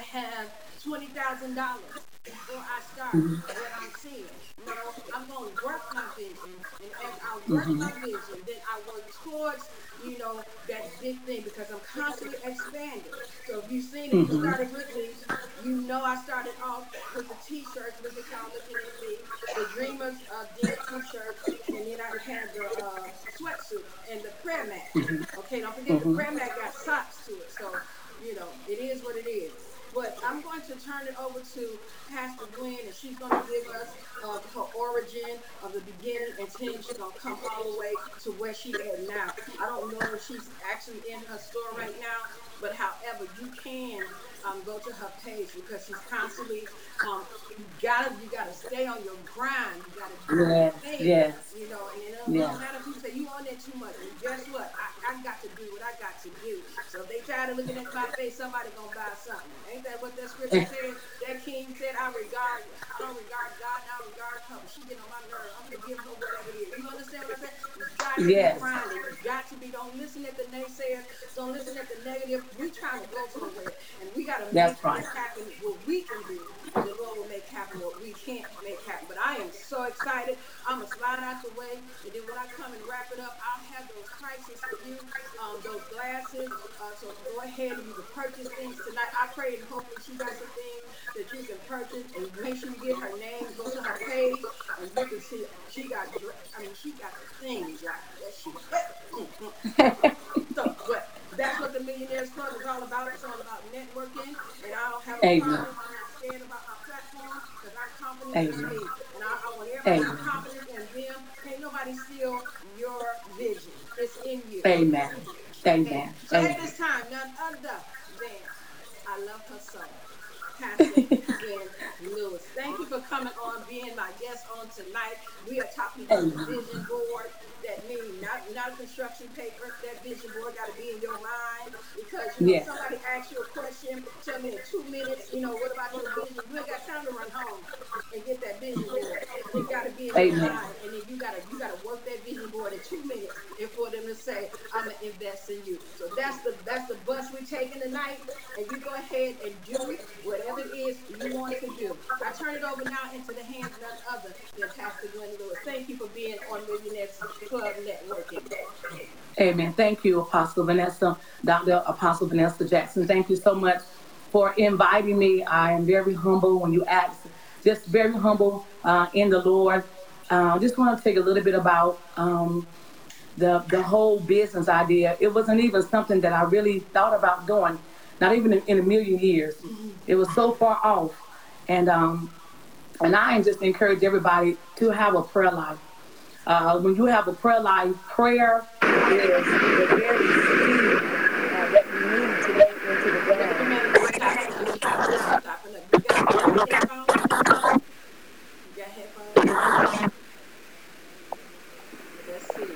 to have $20,000 before I start what I'm seeing. You know, I'm going to work my vision. And as I work my vision, then I work towards you know, that big thing because I'm constantly expanding. So if you've seen it, you mm-hmm. started with me, you know I started off with the t-shirts, look at y'all looking at me, the Dreamers uh, did t-shirts, and then I had the uh, sweatsuit and the prayer mat. Mm-hmm. Okay, don't forget the mm-hmm. prayer mat got socks to it, so, you know, it is what it is. But I'm going to turn it over to Pastor Gwen, and she's going to give us uh, her origin of the beginning, and then she's to come all the way to where she is now. I don't know if she's actually in her store right now, but however, you can um, go to her page because she's constantly um, you gotta you gotta stay on your grind. You gotta do yes, things, yes. You know, and it doesn't yeah. matter if you say you on there too much. And guess what? I, I got to do what I got to do. So if they tired of looking at my face, somebody gonna buy something. Ain't that what that scripture said? That king said, I regard I don't regard God, I regard her. She get on my nerves. I'm gonna give her whatever it is. You understand what I said? You got to yes. be. You got to be. Don't listen at the naysayers. Don't listen at the negative. We trying to go somewhere, and we got to make right. happen what we can do. And the Lord will make happen what we can't make happen. But I am so excited. I'm going to slide out the way. And then when I come and wrap it up, I'll have those prices for you, um, those glasses. Uh, so go ahead and you can purchase things tonight. I pray and hope that you got some things that you can purchase. And make sure you get her name. Go to her page. And you can see she got, I mean, she got the things, y'all. That she, so, but that's what the Millionaires Club is all about. It's all about networking. And I don't have a Amen. problem saying about my platform because I'm confident Amen. in. And I, I want everybody to be confident in them. Can't nobody steal your vision. It's in you. Amen. Amen. Okay? So Amen. at this time, none other than I love her so. Pastor Gwen Lewis. Thank you for coming on, being my guest on tonight. We are talking about the vision board. That means not not a construction paper. That vision board got to be in your mind because you know Yes. somebody asks you a question, tell me in two minutes. You know what about your vision? You ain't got time to run home and get that vision board. It got to be in Amen. mind, and then you gotta you gotta work that vision board in two minutes, and for them to say, "I'm gonna invest in you." So that's the that's the bus we're taking tonight, and you go ahead and do it, whatever it is you want to do. I turn it over now into the hands of none other than Pastor Gwen Lewis. Thank you for being on Millionaires Club Networking. Amen. Thank you, Apostle Vanessa, Dr. Apostle Vanessa Jackson. Thank you so much for inviting me. I am very humble when you ask, just very humble uh, in the Lord. Uh, just want to take a little bit about um, the the whole business idea. It wasn't even something that I really thought about doing, not even in, in a million years. It was so far off, and um, and I just encourage everybody to have a prayer life. Uh, when you have a prayer life, prayer is the very seed uh, that you need to get into the Wait a ground. minute, stop, stop, stop, stop. You got headphones? You got headphones? Let's see.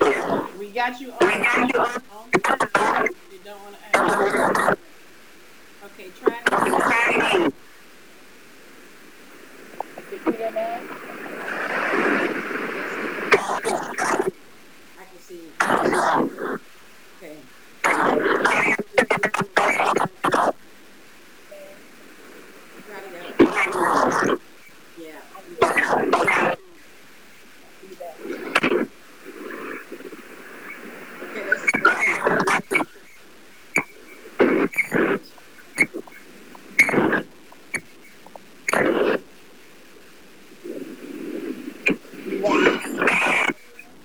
Yeah. We got you on. on. You don't want to ask. Okay, try it. I can see you. Okay. Try it out. Yeah. Okay, let's, let's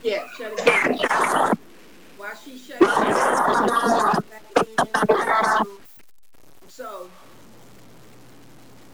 Yeah, shut it down. While she shut it down, back in. So,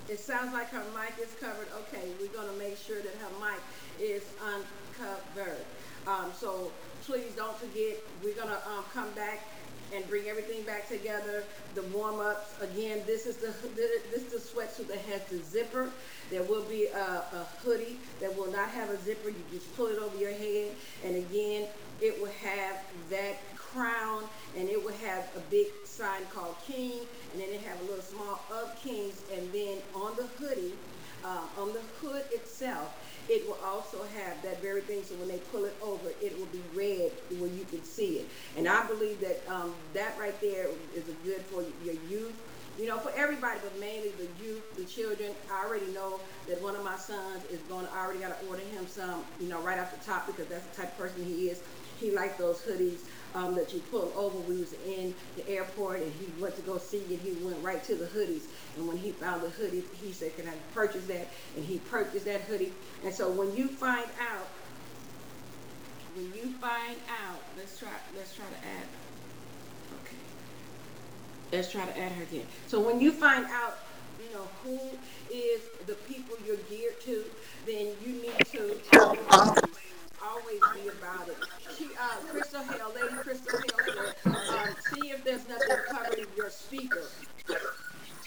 it sounds like her mic is covered. Okay, we're gonna make sure that her mic is uncovered. Um, so please don't forget, we're gonna, um, come back and bring everything back together. The warm-ups, again, this is the, this is the sweatsuit that has the zipper. There will be a, a hoodie that will not have a zipper. You just pull it over your head. And again, it will have that crown and it will have a big sign called King and then it have a little small of Kings and then on the hoodie, uh, on the hood itself, it will also have that very thing. So when they pull it over, it will be red where you can see it. And I believe that um, that right there is a good for your youth. You know, for everybody, but mainly the youth, the children. I already know that one of my sons is going to, I already got to order him some, you know, right off the top because that's the type of person he is. He liked those hoodies um, that you pull over. We was in the airport and he went to go see it. He went right to the hoodies. And when he found the hoodie, he said, can I purchase that? And he purchased that hoodie. And so when you find out, when you find out, let's try, let's try to add, okay. Let's try to add her again. So when you find out, you know, who is the people you're geared to, then you need to always be about it. She, uh, Crystal Hale, Lady Crystal Hale, said, um, see if there's nothing covering your speaker,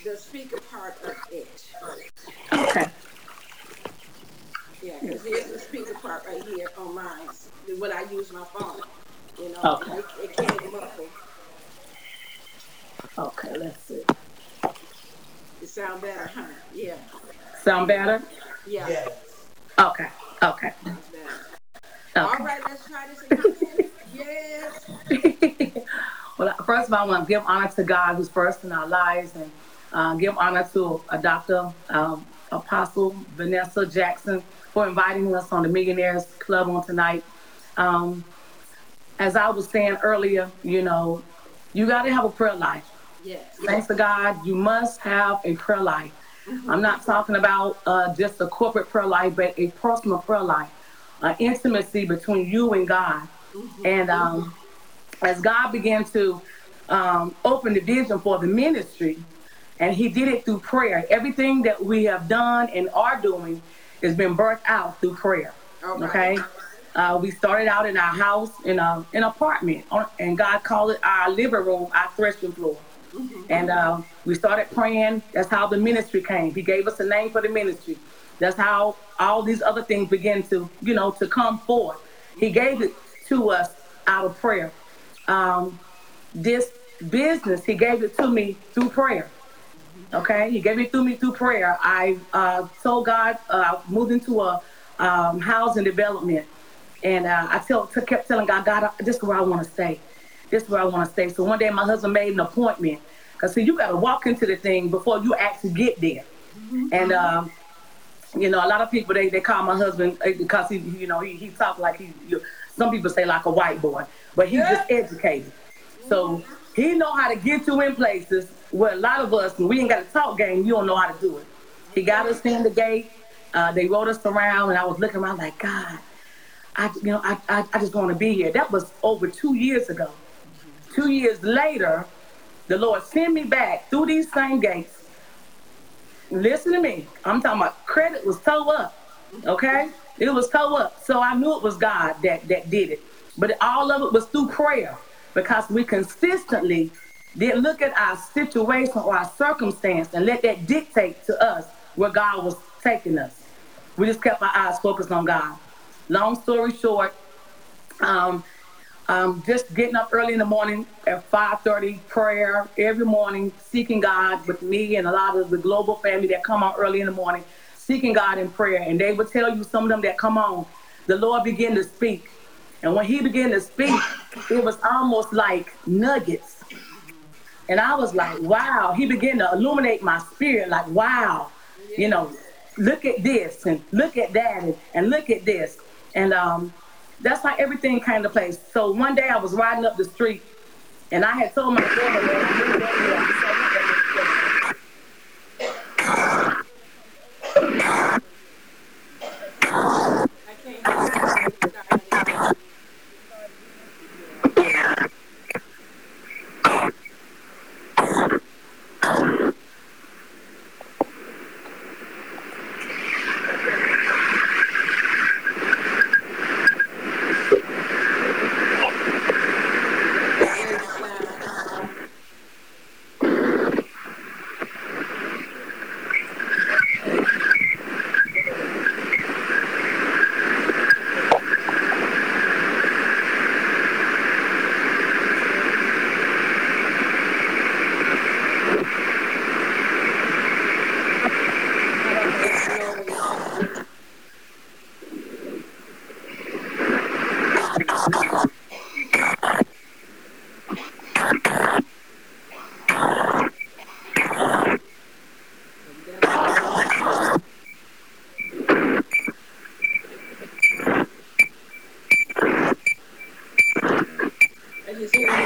the speaker part of it. Okay. Yeah, because here's the speaker part right here on mine, when I use my phone. You know, Okay. it, it can't muffle. Okay, let's see. It sound better, huh? Yeah, Sound better? yeah, Yes. Okay. Okay. Better. All Okay. right, let's try this again. Yes. well, first of all, I want to give honor to God who's first in our lives and uh, give honor to uh, Dr. Um, Apostle Vanessa Jackson for inviting us on the Millionaires Club on tonight. Um, as I was saying earlier, you know, you got to have a prayer life. Yes. Thanks to God, you must have a prayer life. I'm not talking about uh, just a corporate prayer life, but a personal prayer life, intimacy between you and God. And um, as God began to um, open the vision for the ministry, and He did it through prayer. Everything that we have done and are doing has been birthed out through prayer. Right. Okay. Uh, we started out in our house in a, an apartment, and God called it our living room, our threshing floor. Mm-hmm. And uh, we started praying. That's how the ministry came. He gave us a name for the ministry. That's how all these other things begin to, you know, to come forth. He gave it to us out of prayer. Um, this business, he gave it to me through prayer. Okay, he gave it to me through prayer. I uh, told God, uh, moved into a um, housing development, and uh, I tell, kept telling God, God, this is where I want to stay. This is where I want to stay. So one day, my husband made an appointment because see, you got to walk into the thing before you actually get there. Mm-hmm. And um, you know, a lot of people they, they call my husband uh, because he, you know, he he talk like he. You, some people say like a white boy, but he's yeah. just educated. So he know how to get you in places where a lot of us, when we ain't got a talk game, you don't know how to do it. He got us in the gate. Uh, they rode us around, and I was looking around like, God, I, you know, I, I, I just want to be here. That was over two years ago. Two years later, the Lord sent me back through these same gates. Listen to me. I'm talking about credit was toe up. Okay? It was toe up. So I knew it was God that, that did it. But all of it was through prayer because we consistently didn't look at our situation or our circumstance and let that dictate to us where God was taking us. We just kept our eyes focused on God. Long story short, um, um, just getting up early in the morning at 5:30, prayer every morning, seeking God with me and a lot of the global family that come on early in the morning, seeking God in prayer. And they would tell you some of them that come on, the Lord began to speak. And when He began to speak, it was almost like nuggets. And I was like, wow. He began to illuminate my spirit, like, wow, you know, look at this and look at that and, and look at this. And um, that's how everything came to place. So one day I was riding up the street and I had told my daughter that I His Holy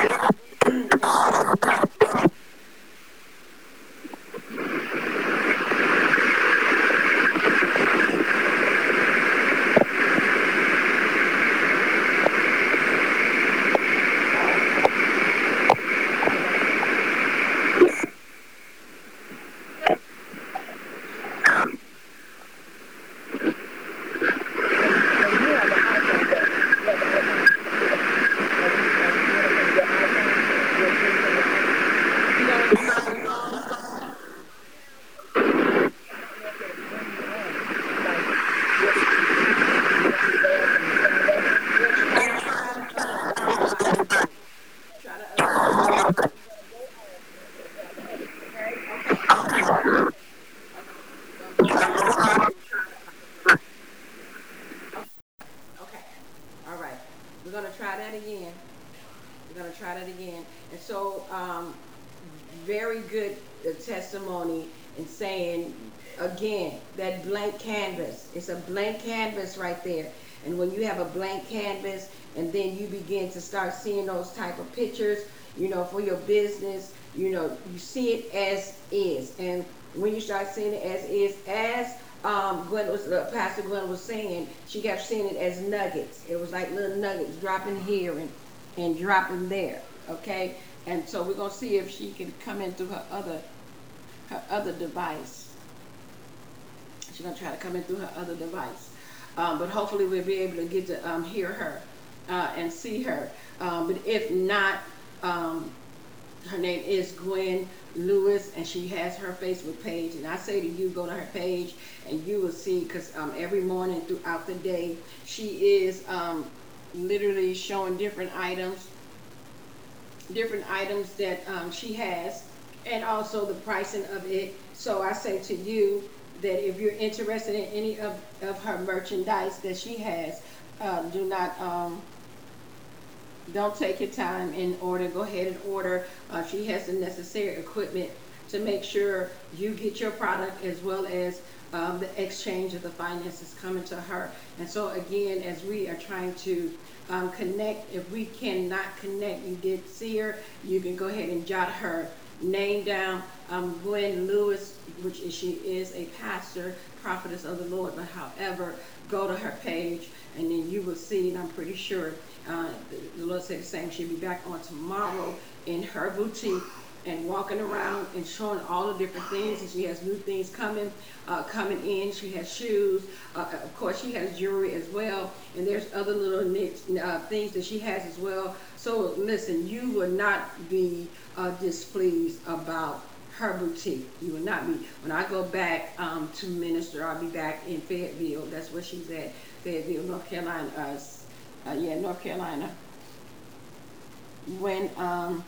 knew canvas right there. And when you have a blank canvas and then you begin to start seeing those type of pictures, you know, for your business, you know, you see it as is. And when you start seeing it as is, as um, Gwen was, uh, Pastor Gwen was saying, she kept seeing it as nuggets. It was like little nuggets dropping here and, and dropping there. Okay? And so we're going to see if she can come in through her other, her other device. She's going to try to come in through her other device. Um, but hopefully we'll be able to get to um, hear her uh, and see her. Um, but if not, um, her name is Gwen Lewis, and she has her Facebook page. And I say to you, go to her page, and you will see, because um, every morning throughout the day, she is um, literally showing different items, different items that she has, and also the pricing of it. So I say to you that if you're interested in any of, of her merchandise that she has, uh, do not um, don't take your time in order. Go ahead and order. Uh, she has the necessary equipment to make sure you get your product as well as um, the exchange of the finances coming to her. And so again, as we are trying to um, connect, if we cannot connect, you did see her, you can go ahead and jot her name down. Um, Gwen Lewis, which is, she is a pastor, prophetess of the Lord, but however, go to her page and then you will see, and I'm pretty sure uh, the, Lord said the same. She'll be back on tomorrow in her boutique and walking around and showing all the different things. And she has new things coming, uh, coming in. She has shoes. Uh, of course, she has jewelry as well. And there's other little niche, uh, things that she has as well. So listen, you will not be uh, displeased about her boutique. You will not be. When I go back um, to minister, I'll be back in Fayetteville. That's where she's at, Fayetteville, North Carolina. Uh, uh, yeah, North Carolina. When um,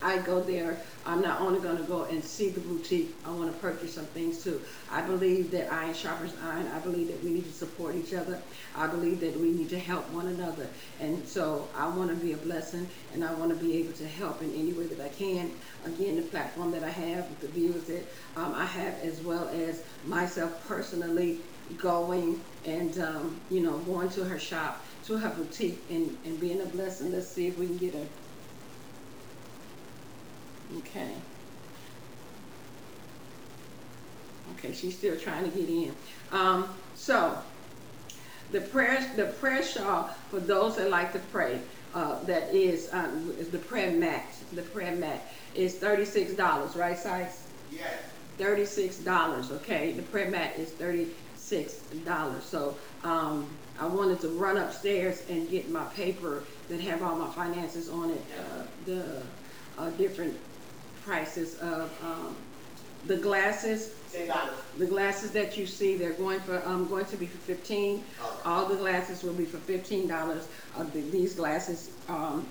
I go there, I'm not only going to go and see the boutique, I want to purchase some things too. I believe that iron sharpens iron. I believe that we need to support each other. I believe that we need to help one another. And so I want to be a blessing and I want to be able to help in any way that I can. Again, the platform that I have, the viewers that um, I have, as well as myself personally going and, um, you know, going to her shop to her boutique and, and being a blessing. Let's see if we can get her. Okay. Okay, she's still trying to get in. Um, so the prayer, the prayer shawl for those that like to pray, uh, that is, um, is the prayer mat. The prayer mat is thirty-six dollars, right, Sykes? Yes. Thirty-six dollars. Okay, the prayer mat is thirty-six dollars. So um, I wanted to run upstairs and get my paper that have all my finances on it, uh, the uh, different prices of um, the glasses. The glasses that you see, they're going for um, going to be for fifteen. All the glasses will be for fifteen dollars. Uh, the, these glasses um,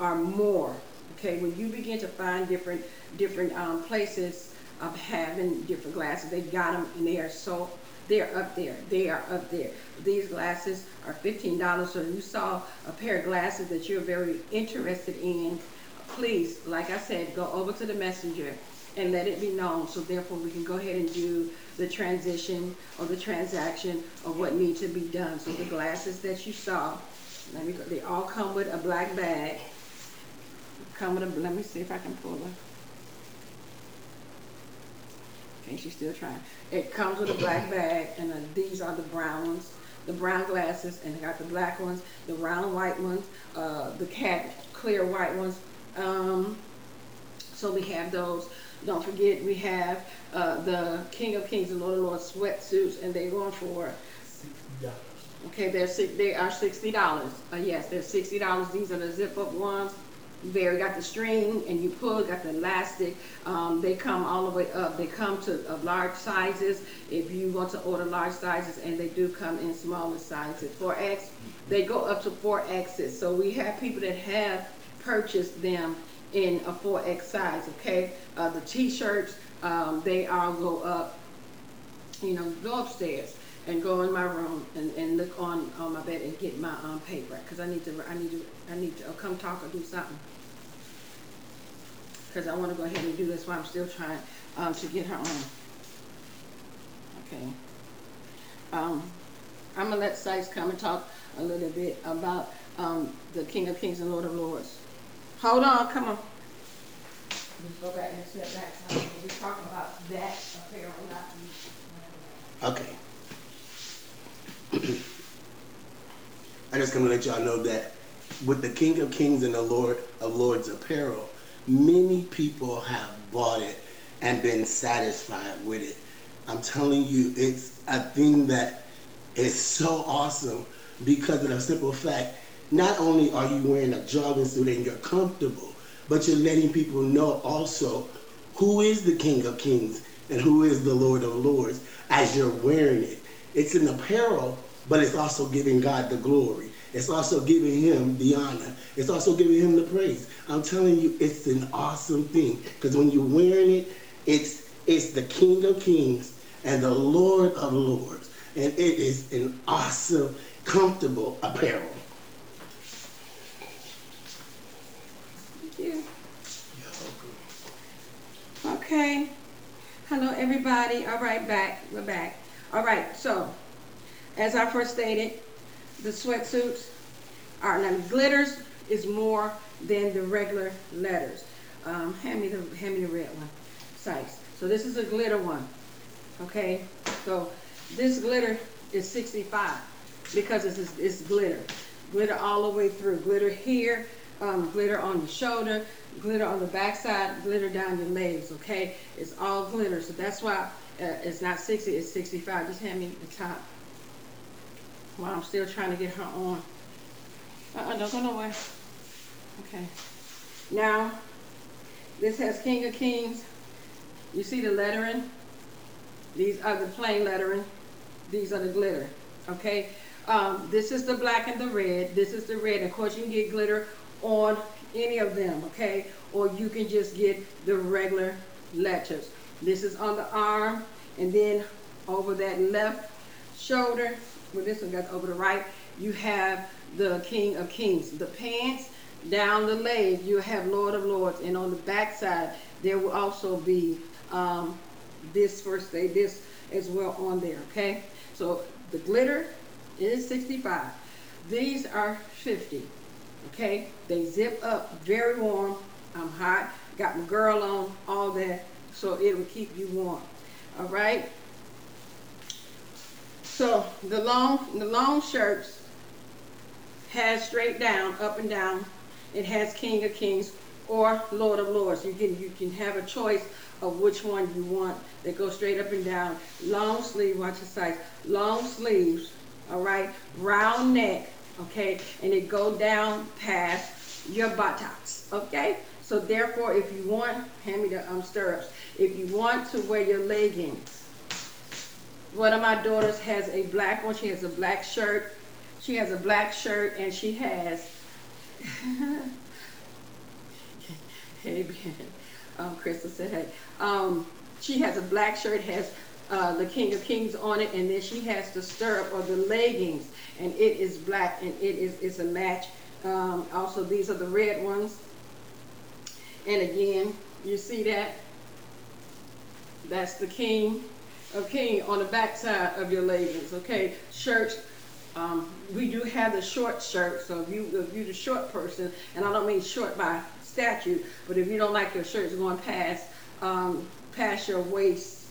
are more. Okay, when you begin to find different different um, places of having different glasses, they got them and they are so they're up there. They are up there. These glasses are $15. So you saw a pair of glasses that you're very interested in, please, like I said, go over to the messenger and let it be known. So therefore we can go ahead and do the transition or the transaction of what needs to be done. So the glasses that you saw, let me go, they all come with a black bag. Come with a, let me see if I can pull them. Okay, she's still trying. It comes with a black bag, and uh, these are the brown ones, the brown glasses, and they got the black ones, the round white ones, uh, the cat clear white ones. Um, so we have those. Don't forget, we have uh, the King of Kings and Lord of Lords sweatsuits, and they're going for Okay, they're they are sixty dollars. Uh, yes, they're sixty dollars. These are the zip up ones there, got the string and you pull, got the elastic. Um, they come all the way up. They come to uh, large sizes if you want to order large sizes, and they do come in smaller sizes. 4X, they go up to 4Xs. So we have people that have purchased them in a 4X size, okay? Uh, the t-shirts, um, they all go up, you know, go upstairs and go in my room and, and look on, on my bed and get my um, paper because I need to I need to I need to come talk or do something because I want to go ahead and do this while I'm still trying um, to get her on. Okay. Um, I'm going to let Sykes come and talk a little bit about um, the King of Kings and Lord of Lords. Hold on, come on. Let's go back and step back. We're talking about that apparel, not Okay. I just come to let y'all know that with the King of Kings and the Lord of Lords apparel, Many people have bought it and been satisfied with it. I'm telling you, it's a thing that And it's so awesome because of the simple fact, not only are you wearing a jogging suit and you're comfortable, but you're letting people know also who is the King of Kings and who is the Lord of Lords as you're wearing it. It's an apparel, but it's also giving God the glory. It's also giving him the honor. It's also giving him the praise. I'm telling you, it's an awesome thing. Because when you're wearing it, it's it's the King of Kings and the Lord of Lords. And it is an awesome, comfortable apparel. Thank you. Okay. Hello, everybody. All right, back. We're back. All right. So, as I first stated, the sweatsuits are now glitters is more than the regular letters. Um, hand me the hand me the red one, size. So this is a glitter one. Okay. So this glitter is 65 because it's it's glitter, glitter all the way through. Glitter here, um, glitter on the shoulder, glitter on the backside, glitter down your legs. Okay. It's all glitter. So that's why uh, it's not 60. It's 65. Just hand me the top while I'm still trying to get her on. Uh-uh, don't go nowhere. Okay. Now, this has King of Kings. You see the lettering? These are the plain lettering. These are the glitter. Okay? Um, this is the black and the red. This is the red. Of course, you can get glitter on any of them, okay? Or you can just get the regular letters. This is on the arm, and then over that left shoulder, well, this one got over the right, you have the King of Kings. The pants down the leg, you have Lord of Lords, and on the back side, there will also be um, this first day, this as well on there, okay? So the glitter is 65. These are 50, okay? They zip up, very warm. I'm hot, got my girl on, all that, so it will keep you warm, all right? So the long, the long shirts has straight down, up and down. It has King of Kings or Lord of Lords. You can you can have a choice of which one you want. They go straight up and down. Long sleeve, watch the size. Long sleeves, all right. Round neck, okay, and it go down past your buttocks, okay. So therefore, if you want, hand me the um, stirrups. If you want to wear your leggings, one of my daughters has a black one. She has a black shirt. She has a black shirt and she has. hey, um, Crystal said, hey. Um, she has a black shirt, has uh, the King of Kings on it, and then she has the stirrup or the leggings, and it is black and it is it's a match. Um, also, these are the red ones. And again, you see that? That's the King of King on the back side of your leggings, okay? Shirts, um, we do have the short shirt, so if, you, if you're the short person, and I don't mean short by statute, but if you don't like your shirts going past, um, past your waist,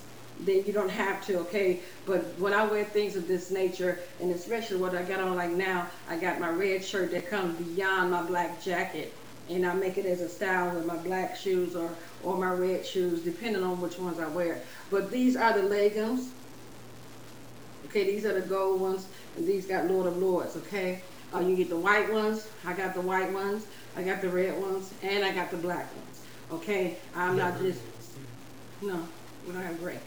then you don't have to, okay? But when I wear things of this nature, and especially what I got on like now, I got my red shirt that comes beyond my black jacket, and I make it as a style with my black shoes or, or my red shoes, depending on which ones I wear. But these are the leggings. Okay, these are the gold ones, and these got Lord of Lords, okay? Uh, you get the white ones, I got the white ones, I got the red ones, and I got the black ones, okay? I'm not just, no, we don't have gray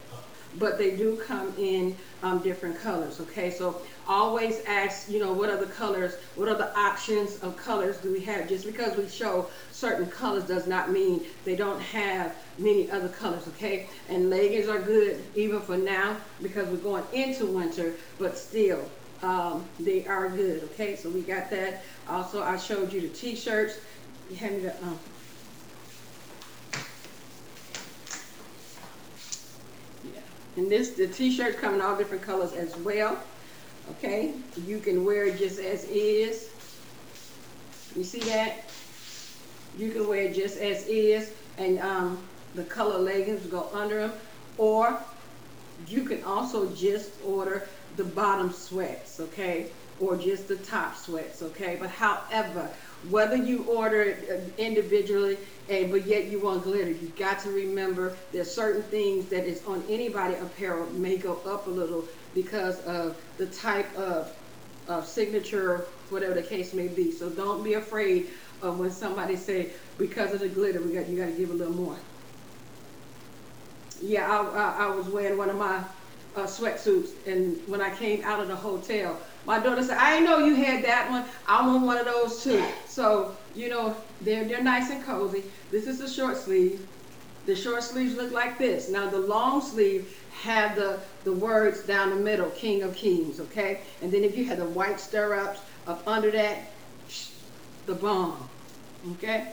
but they do come in um, different colors. Okay, so always ask, you know, what are the colors? What are the options of colors do we have? Just because we show certain colors does not mean they don't have many other colors. Okay, and leggings are good even for now because we're going into winter, but still. Um, they are good, okay? So we got that. Also, I showed you the t-shirts. You have me the um, And this, the t-shirts come in all different colors as well. Okay, you can wear it just as is. You see that? You can wear it just as is, and um, the color leggings go under them. Or you can also just order the bottom sweats, okay? Or just the top sweats, okay? But however, whether you order it uh, individually and but yet you want glitter, you got to remember there's certain things that is on anybody apparel may go up a little because of the type of, of signature, whatever the case may be. So don't be afraid of when somebody say because of the glitter, we got you got to give a little more. Yeah, I, I, I was wearing one of my uh, sweatsuits, and when I came out of the hotel, my daughter said, "I know you had that one. I want one of those too." So you know, they're they're nice and cozy. This is a short sleeve. The short sleeves look like this. Now the long sleeve have the the words down the middle, King of Kings, okay? And then if you had the white stirrups up under that, the bomb, okay?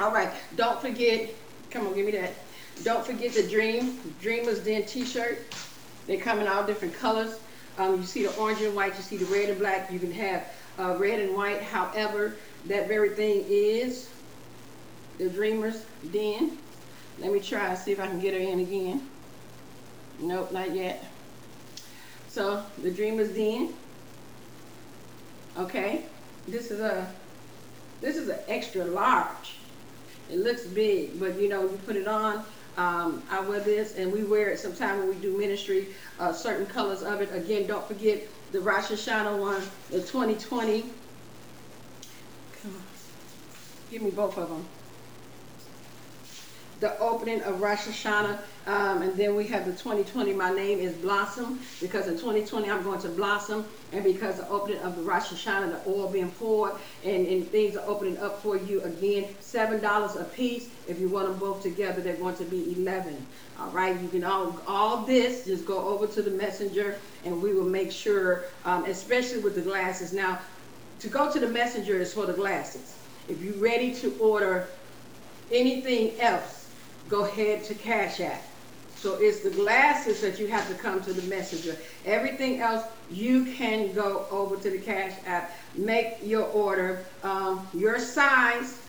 All right. Don't forget. Come on, give me that. Don't forget the Dream Dreamers Den T-shirt. They come in all different colors. Um, you see the orange and white. You see the red and black. You can have uh, red and white. However, that very thing is the Dreamers Den. Let me try and see if I can get her in again. Nope, not yet. So the Dreamers Den. Okay, this is a this is an extra large. It looks big, but you know you put it on. Um, I wear this, and we wear it sometime when we do ministry. Uh, certain colors of it. Again, don't forget the Rosh Hashanah one, the 2020. Come on, give me both of them the opening of Rosh Hashanah, um, and then we have the 2020. My name is Blossom because in 2020 I'm going to blossom, and because the opening of the Rosh Hashanah, the oil being poured, and, and things are opening up for you again. Seven dollars a piece. If you want them both together, they're going to be 11. All right, you can all all this. Just go over to the messenger, and we will make sure, um, especially with the glasses. Now, to go to the messenger is for the glasses. If you're ready to order anything else go ahead to Cash App. So it's the glasses that you have to come to the messenger. Everything else, you can go over to the Cash App, make your order, um, your size,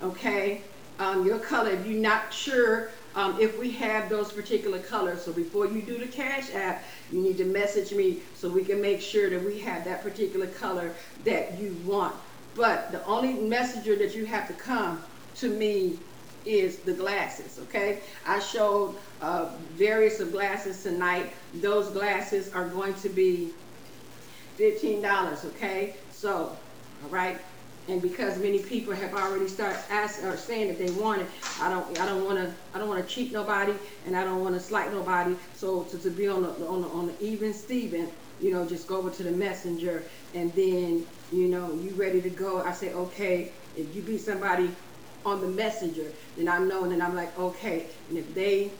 okay, um, your color. If you're not sure um, if we have those particular colors, so before you do the Cash App, you need to message me so we can make sure that we have that particular color that you want. But the only messenger that you have to come to me is the glasses, okay? I showed uh, various of glasses tonight. Those glasses are going to be $15, okay? So, all right? And because many people have already started asking or saying that they want it, I don't, I don't want to, I don't want to cheat nobody, and I don't want to slight nobody. So to, to be on the, on the, on the even Steven, you know, just go over to the messenger, and then, you know, you ready to go. I say, okay, if you be somebody on the messenger, then I know, and then I'm like, okay. And if they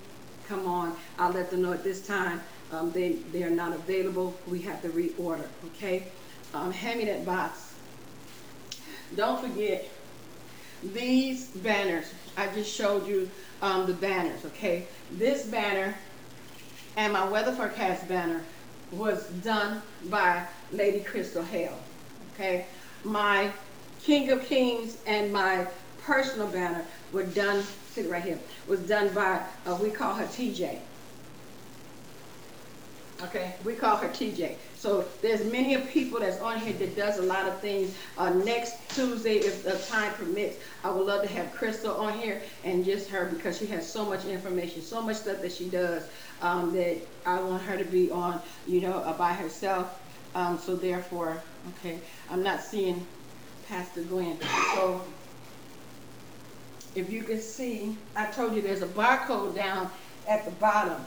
come on, I'll let them know at this time um, they, they are not available. We have to reorder, okay? Um, hand me that box. Don't forget, these banners, I just showed you um, the banners, okay? This banner and my weather forecast banner was done by Lady Crystal Hale, okay? My King of Kings and my personal banner were done, sit right here, was done by, uh, we call her TJ. Okay, we call her TJ. So there's many of people that's on here that does a lot of things. Uh, next Tuesday, if the time permits, I would love to have Crystal on here and just her because she has so much information, so much stuff that she does um, that I want her to be on, you know, uh, by herself. Um, so therefore, okay, I'm not seeing Pastor Gwen. So if you can see, I told you there's a barcode down at the bottom.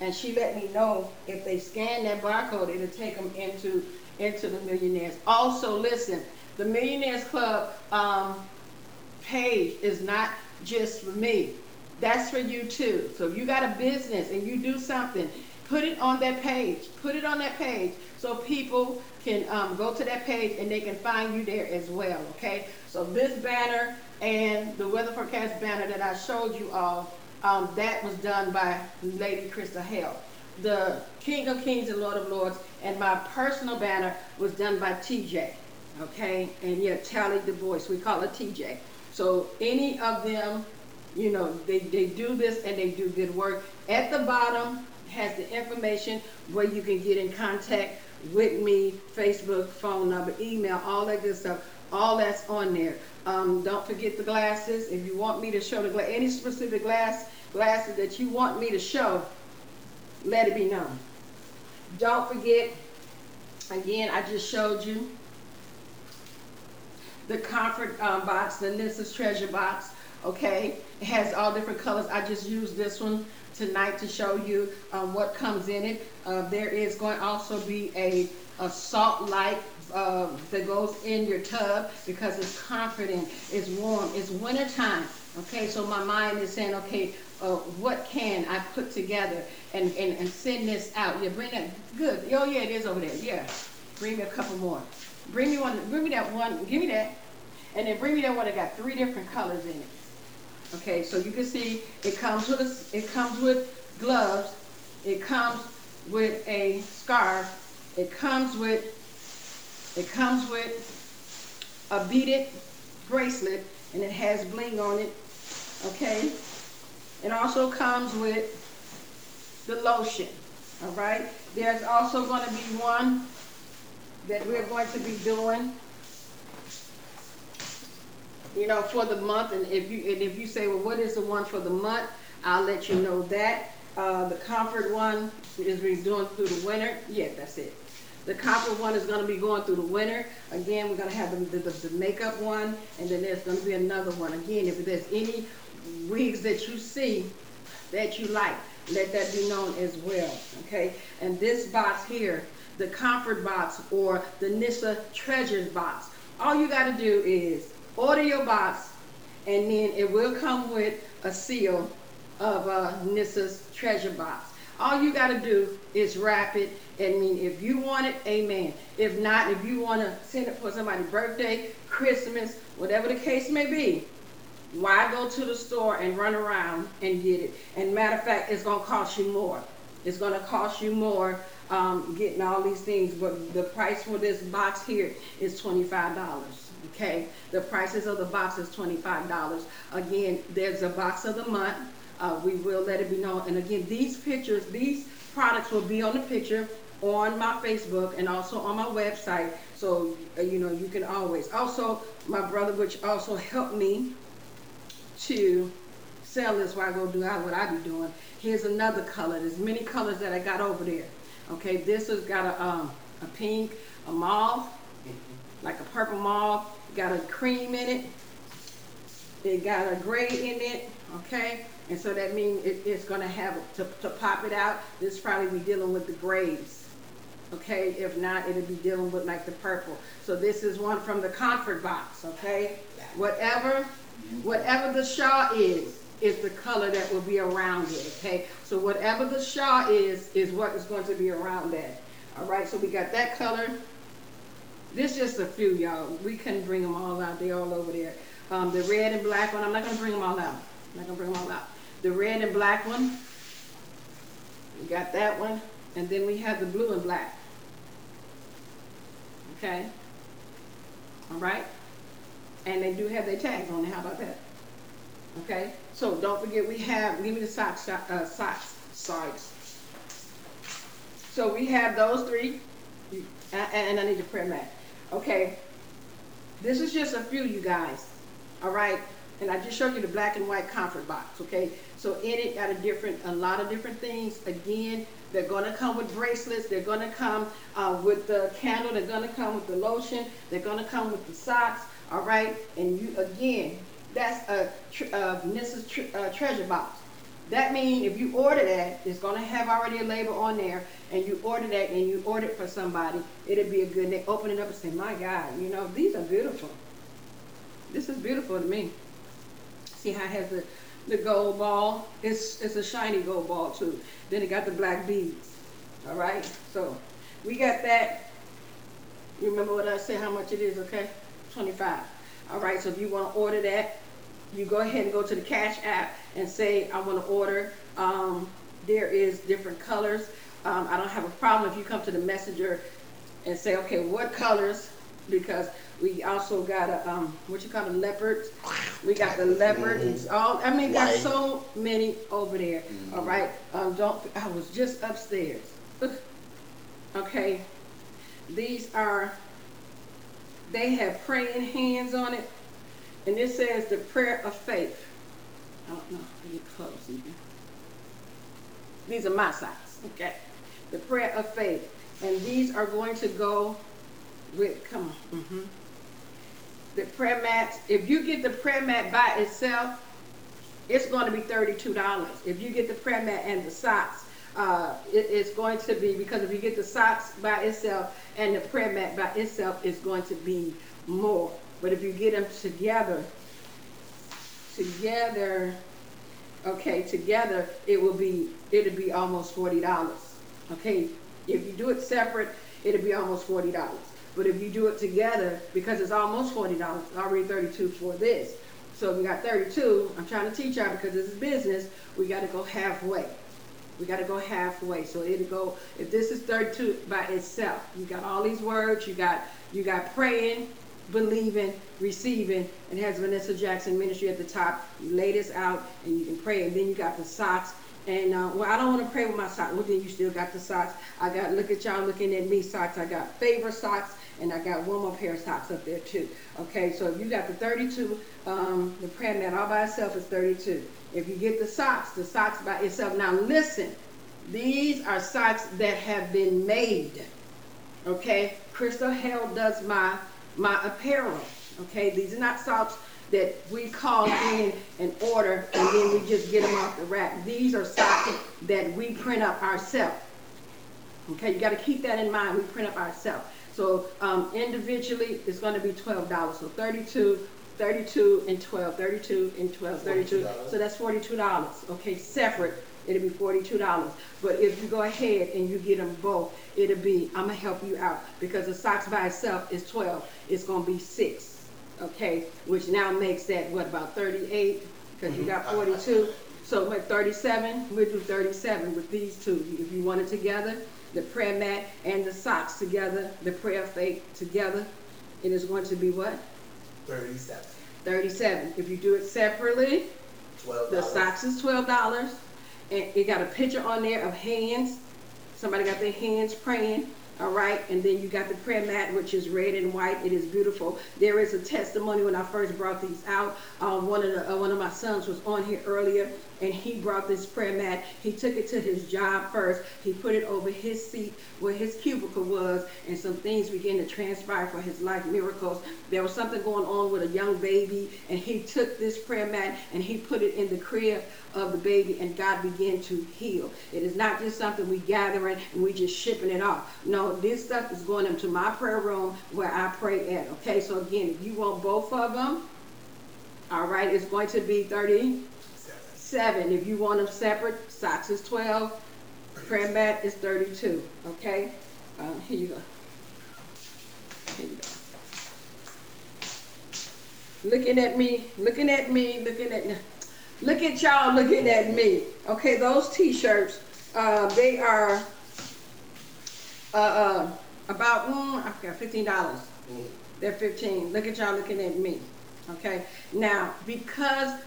And she let me know if they scan that barcode, it'll take them into, into the millionaires. Also, listen, the Millionaires Club um, page is not just for me. That's for you too. So if you got a business and you do something, put it on that page. Put it on that page so people can um, go to that page and they can find you there as well, okay? So this banner and the weather forecast banner that I showed you all, um, that was done by Lady Crystal Hale. The King of Kings and Lord of Lords and my personal banner was done by TJ, okay? And yeah, Tally the voice, we call it TJ. So any of them, you know, they, they do this and they do good work. At the bottom has the information where you can get in contact with me, Facebook, phone number, email, all that good stuff all that's on there. Um, don't forget the glasses. If you want me to show the gla- any specific glass glasses that you want me to show, let it be known. Don't forget, again, I just showed you the comfort um, box, the Nissa's treasure box. Okay, it has all different colors. I just used this one tonight to show you um, what comes in it. Uh, there is going to also be a, a salt light uh, that goes in your tub because it's comforting, it's warm, it's wintertime. Okay, so my mind is saying, okay, uh, what can I put together and, and, and send this out? Yeah, bring that. Good. Oh yeah, it is over there. Yeah, bring me a couple more. Bring me one. Bring me that one. Give me that, and then bring me that one that got three different colors in it. Okay, so you can see it comes with a, it comes with gloves, it comes with a scarf, it comes with it comes with a beaded bracelet and it has bling on it. Okay, it also comes with the lotion. All right, there's also going to be one that we're going to be doing you know, for the month. And if you and if you say, well, what is the one for the month? I'll let you know that. Uh, the comfort one is we're doing through the winter. Yeah, that's it. The comfort one is going to be going through the winter. Again, we're going to have the, the, the makeup one, and then there's going to be another one. Again, if there's any wigs that you see that you like, let that be known as well. Okay, and this box here, the comfort box or the Nissa Treasures box, all you got to do is order your box, and then it will come with a seal of uh, Nissa's treasure box. All you got to do is wrap it. I mean, if you want it, amen. If not, if you want to send it for somebody's birthday, Christmas, whatever the case may be, why go to the store and run around and get it? And matter of fact, it's going to cost you more. It's going to cost you more um, getting all these things, but the price for this box here is $25. Okay, the prices of the box is $25. Again, there's a box of the month. Uh, we will let it be known. And again, these pictures, these products will be on the picture on my Facebook and also on my website. So, uh, you know, you can always. Also, my brother, which also helped me to sell this while I go do what I be doing. Here's another color. There's many colors that I got over there. Okay, this has got a, um, a pink, a mauve, like a purple mauve, got a cream in it. It got a gray in it, okay? And so that means it, it's gonna have, to, to pop it out, this probably be dealing with the grays. Okay, if not, it'll be dealing with like the purple. So this is one from the comfort box, okay? Whatever, whatever the shawl is, is the color that will be around it, okay? So whatever the shawl is, is what is going to be around that. All right, so we got that color. This just a few, y'all. We couldn't bring them all out. They're all over there. Um, the red and black one, I'm not going to bring them all out. I'm not going to bring them all out. The red and black one, we got that one. And then we have the blue and black. Okay? All right? And they do have their tags on it. How about that? Okay? So don't forget we have, leave me the socks, uh, socks, socks. So we have those three, and I need a prayer mat. Okay, this is just a few, you guys. All right, and I just showed you the black and white comfort box. Okay, so in it got a different, a lot of different things. Again, they're gonna come with bracelets. They're gonna come uh, with the candle. They're gonna come with the lotion. They're gonna come with the socks. All right, and you again, that's a, a Mrs. Tre uh, treasure box. That means if you order that, it's going to have already a label on there, and you order that and you order it for somebody, it'll be a good, they open it up and say, my God, you know, these are beautiful. This is beautiful to me. See how it has the, the gold ball? It's, it's a shiny gold ball too. Then it got the black beads. All right, so we got that. You remember what I said, how much it is, okay? 25. All right, so if you want to order that, you go ahead and go to the Cash App and say, I want to order. Um, there is different colors. Um, I don't have a problem if you come to the messenger and say, okay, what colors? Because we also got a, um, what you call a leopard. We got the leopard. It's all, I mean, got so many over there. Mm-hmm. All right. Um, don't, I was just upstairs. okay. These are they have praying hands on it, and it says the prayer of faith. I don't know. Me close even. These are my socks, okay? The prayer of faith. And these are going to go with, come on. Mm-hmm. The prayer mats, if you get the prayer mat by itself, it's going to be $32. If you get the prayer mat and the socks, uh, it, it's going to be, because if you get the socks by itself and the prayer mat by itself, it's going to be more. But if you get them together, together, okay, together, it will be, it'll be almost $40. Okay, if you do it separate, it'll be almost $40. But if you do it together, because it's almost $40, already 32 for this. So we got 32. I'm trying to teach y'all because this is business. We got to go halfway. We got to go halfway. So it'll go. If this is 32 by itself, you got all these words. You got you got praying, believing, receiving, and has Vanessa Jackson Ministry at the top. You lay this out and you can pray. And then you got the socks. And uh, well, I don't want to pray with my socks. Well, then you still got the socks. I got look at y'all looking at me socks. I got favor socks, and I got one more pair of socks up there too. Okay, so if you got the 32, um, the prayer mat all by itself is 32. If you get the socks, the socks by itself. Now listen, these are socks that have been made. Okay, Crystal Hale does my my apparel. Okay, these are not socks that we call in and order and then we just get them off the rack. These are socks that we print up ourselves. Okay, you got to keep that in mind. We print up ourselves. So um, individually, it's going to be $12. So 32 32 and 12, 32 and 12, 32. So that's $42. Okay, separate, it'll be $42. But if you go ahead and you get them both, it'll be, I'm going to help you out because the socks by itself is 12. It's going to be 6. Okay, which now makes that, what, about 38? Because you got 42. So what 37, we'll do 37 with these two. If you want it together, the prayer mat and the socks together, the prayer faith together, it is going to be what? 37. 37. If you do it separately, $12. the socks is $12. And it got a picture on there of hands. Somebody got their hands praying. All right, and then you got the prayer mat, which is red and white. It is beautiful. There is a testimony when I first brought these out. Uh, one of the uh, one of my sons was on here earlier, and he brought this prayer mat. He took it to his job first. He put it over his seat where his cubicle was, and some things began to transpire for his life miracles. There was something going on with a young baby, and he took this prayer mat and he put it in the crib of the baby, and God began to heal. It is not just something we gathering and we just shipping it off. No, this stuff is going into my prayer room where I pray at. Okay, so again, if you want both of them, all right, it's going to be 30 seven. If you want them separate, socks is 12, prayer mat is 32. Okay? Uh, here you go. Here you go. Looking at me, looking at me, looking at look at y'all looking at me. Okay, those t-shirts, uh, they are uh, uh, about mm, I forgot fifteen dollars. They're fifteen. Look at y'all looking at me. Okay. Now, because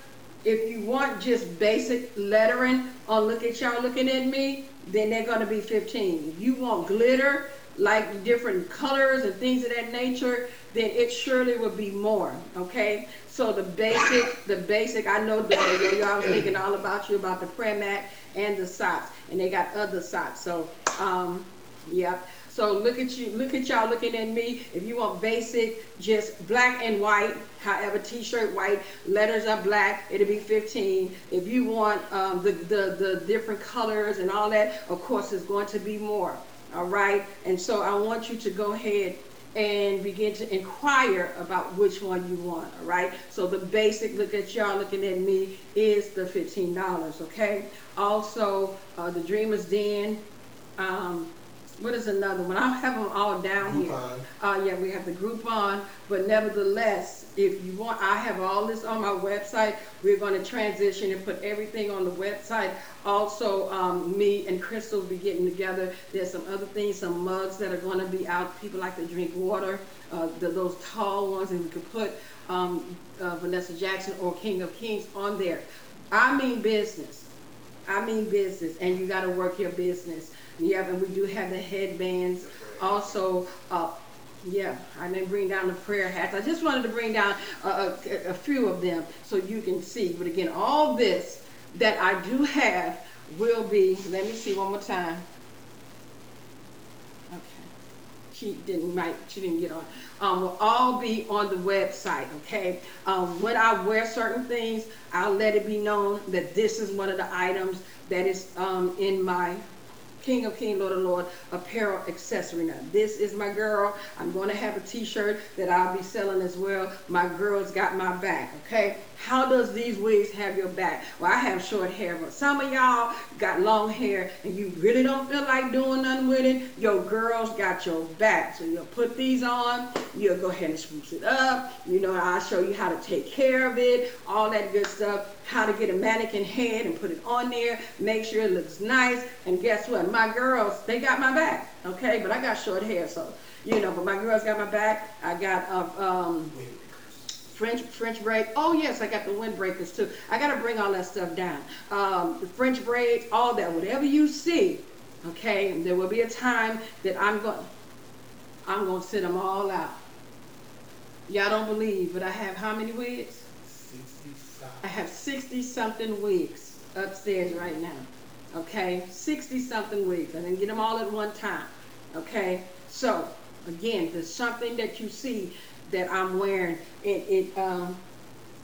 if you want just basic lettering or look at y'all looking at me, then they're to be 15. If you want glitter, like different colors and things of that nature, then it surely will be more. Okay? So the basic, the basic, I know that y'all was thinking all about you about the prayer mat and the socks, and they got other socks. So, um, yeah. So look at you, look at y'all looking at me. If you want basic, just black and white, however, t-shirt white, letters are black, it'll be 15. If you want um, the, the, the different colors and all that, of course, it's going to be more. All right. And so I want you to go ahead and begin to inquire about which one you want. All right. So the basic, look at y'all looking at me, is the $15. Okay. Also, uh, the Dreamer's Den. Um, what is another one? I have them all down here. Uh, yeah, we have the Groupon, but nevertheless, if you want, I have all this on my website. We're going to transition and put everything on the website. Also, um, me and Crystal will be getting together. There's some other things, some mugs that are going to be out. People like to drink water, uh, the, those tall ones, and we could put um, uh, Vanessa Jackson or King of Kings on there. I mean business. I mean business, and you got to work your business. Yeah, and we do have the headbands. Also, uh, Yeah, I didn't bring down the prayer hats. I just wanted to bring down a, a, a few of them so you can see. But again, all this that I do have will be, let me see one more time. Okay. She didn't write, she didn't get on. Um, will all be on the website, okay? Um, when I wear certain things, I'll let it be known that this is one of the items that is um, in my King of King, Lord of Lord apparel accessory. Now, this is my girl. I'm going to have a t-shirt that I'll be selling as well. My girl's got my back, okay? How does these wigs have your back? Well, I have short hair, but some of y'all got long hair and you really don't feel like doing nothing with it. Your girl's got your back. So you'll put these on. You'll go ahead and spruce it up. You know, I'll show you how to take care of it, all that good stuff how to get a mannequin head and put it on there, make sure it looks nice. And guess what? My girls, they got my back, okay? But I got short hair, so, you know, but my girls got my back. I got uh, um, French French braid. Oh yes, I got the windbreakers too. I got to bring all that stuff down. Um, the French braids, all that, whatever you see, okay? There will be a time that I'm going, I'm to sit them all out. Y'all don't believe, but I have how many wigs? I have 60 something weeks upstairs right now. Okay, 60 something weeks. I didn't get them all at one time. Okay, so again, there's something that you see that I'm wearing, it, it um,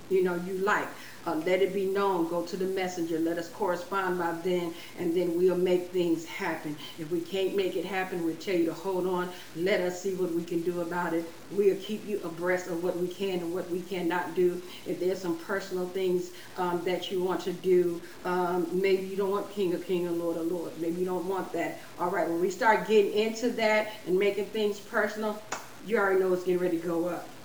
you know, you like. Uh, let it be known. Go to the messenger. Let us correspond by then, and then we'll make things happen. If we can't make it happen, we'll tell you to hold on. Let us see what we can do about it. We'll keep you abreast of what we can and what we cannot do. If there's some personal things um, that you want to do, um, maybe you don't want King of King and Lord of Lord. Maybe you don't want that. All right, when we start getting into that and making things personal, you already know it's getting ready to go up.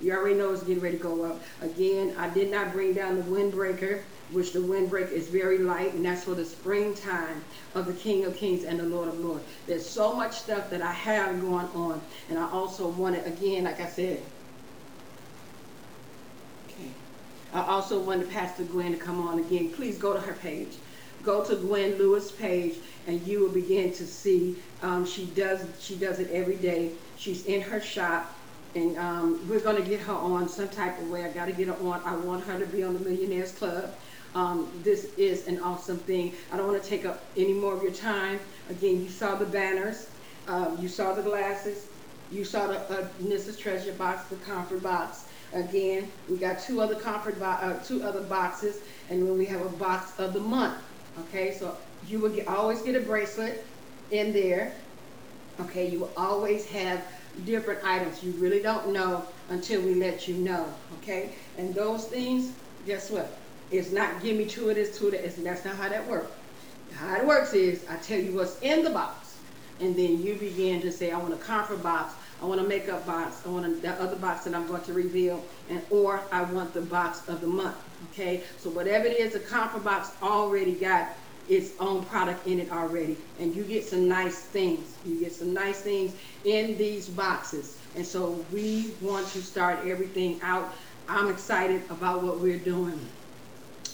You already know it's getting ready to go up. Again, I did not bring down the windbreaker, which the windbreaker is very light, and that's for the springtime of the King of Kings and the Lord of Lords. There's so much stuff that I have going on, and I also wanted, again, like I said, okay. I also wanted Pastor Gwen to come on again. Please go to her page. Go to Gwen Lewis' page, and you will begin to see. Um, she does she does it every day. She's in her shop and um, we're going to get her on some type of way. I got to get her on. I want her to be on the Millionaires Club. Um, this is an awesome thing. I don't want to take up any more of your time. Again, you saw the banners, um, you saw the glasses, you saw the uh, Mrs. Treasure box, the comfort box. Again, we got two other comfort bo- uh, two other boxes, and then we have a box of the month. Okay, so you will get, always get a bracelet in there. Okay, you will always have different items. You really don't know until we let you know, okay? And those things, guess what? It's not give me two of this, two of that. That's not how that works. How it works is I tell you what's in the box, and then you begin to say, I want a comfort box, I want a makeup box, I want a, that other box that I'm going to reveal, and or I want the box of the month. Okay, so whatever it is, the comfort box already got its own product in it already. And you get some nice things. You get some nice things in these boxes. And so we want to start everything out. I'm excited about what we're doing.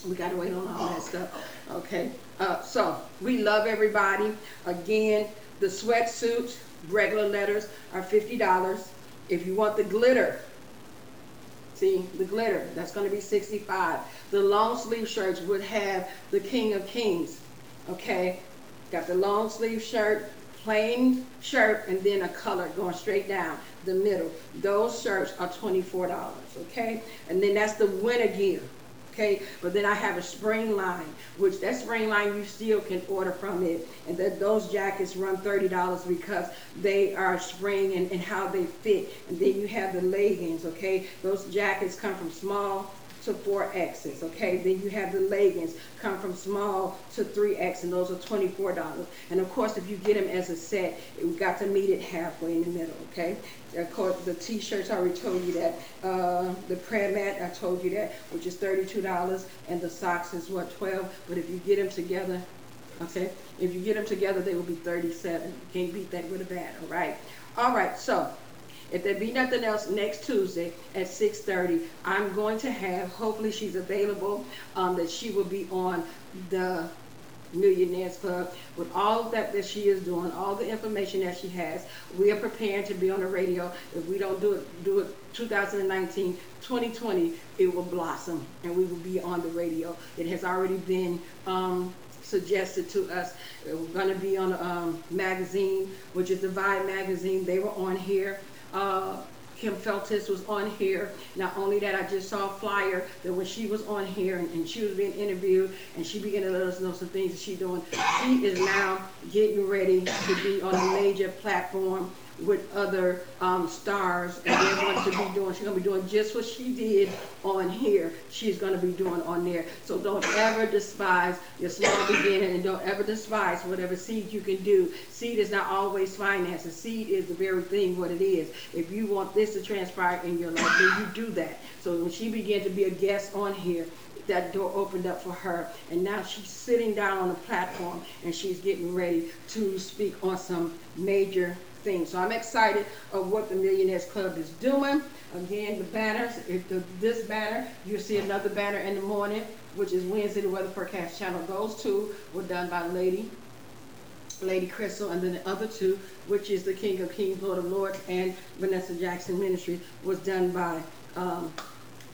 We got to wait on all that stuff. Okay. Uh, so we love everybody. Again, the sweatsuits, regular letters, are $50. If you want the glitter, see the glitter, that's going to be 65. The long sleeve shirts would have the King of Kings okay? Got the long sleeve shirt, plain shirt, and then a color going straight down the middle. Those shirts are $24, okay? And then that's the winter gear, okay? But then I have a spring line, which that spring line you still can order from it. And that those jackets run $30 because they are spring and, and how they fit. And then you have the leggings, okay? Those jackets come from small to 4Xs, okay? Then you have the leggings come from small to 3X, and those are $24. And of course, if you get them as a set, we got to meet it halfway in the middle, okay? Of course, the t-shirts, I already told you that. Uh, the prayer mat, I told you that, which is $32, and the socks is what, 12 But if you get them together, okay? If you get them together, they will be 37 Can't beat that with a bat, all right? All right, so if there be nothing else, next Tuesday at 6.30, I'm going to have, hopefully she's available, um, that she will be on the Millionaires Club with all that that she is doing, all the information that she has. We are preparing to be on the radio. If we don't do it, do it 2019, 2020, it will blossom and we will be on the radio. It has already been um, suggested to us. We're going to be on a um, magazine, which is the Vibe magazine. They were on here. Uh, Kim Feltis was on here. Not only that, I just saw a flyer that when she was on here and, and she was being interviewed and she began to let us know some things that she's doing. She is now getting ready to be on a major platform with other um, stars, and they're going to be doing. She's going to be doing just what she did on here. She's going to be doing on there. So don't ever despise your small beginning, and don't ever despise whatever seed you can do. Seed is not always finances. Seed is the very thing what it is. If you want this to transpire in your life, then you do that. So when she began to be a guest on here, that door opened up for her and now she's sitting down on the platform and she's getting ready to speak on some major things. So I'm excited of what the Millionaires Club is doing. Again, the banners, if the, this banner, you'll see another banner in the morning, which is Wednesday, the weather forecast channel. Those two were done by Lady, Lady Crystal, and then the other two, which is the King of Kings, Lord of Lords, and Vanessa Jackson Ministry, was done by um,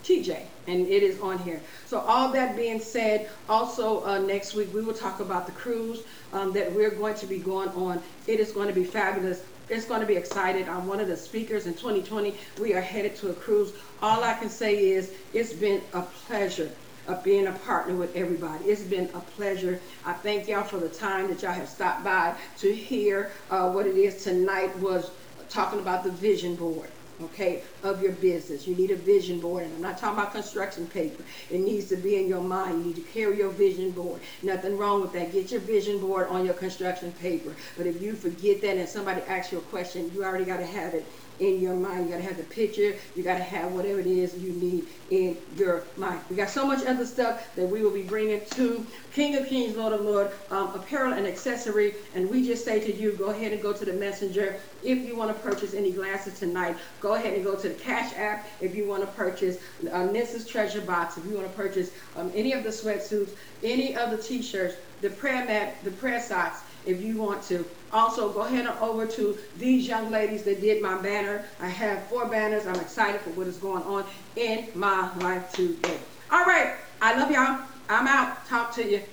TJ, and it is on here. So all that being said, also uh, next week we will talk about the cruise um, that we're going to be going on. It is going to be fabulous it's going to be excited. I'm one of the speakers in 2020. We are headed to a cruise. All I can say is it's been a pleasure of being a partner with everybody. It's been a pleasure. I thank y'all for the time that y'all have stopped by to hear uh, what it is tonight was talking about the vision board okay, of your business. You need a vision board, and I'm not talking about construction paper. It needs to be in your mind. You need to carry your vision board. Nothing wrong with that. Get your vision board on your construction paper. But if you forget that and somebody asks you a question, you already got to have it in your mind. You got to have the picture. You got to have whatever it is you need in your mind. We got so much other stuff that we will be bringing to King of Kings, Lord of Lord, um, apparel and accessory. And we just say to you, go ahead and go to the messenger. If you want to purchase any glasses tonight, go ahead and go to the Cash App. If you want to purchase uh, Nissa's Treasure Box, if you want to purchase um, any of the sweatsuits, any of the t-shirts, the prayer mat, the prayer socks, if you want to. Also, go ahead and over to these young ladies that did my banner. I have four banners. I'm excited for what is going on in my life today. All right. I love y'all. I'm out. Talk to you.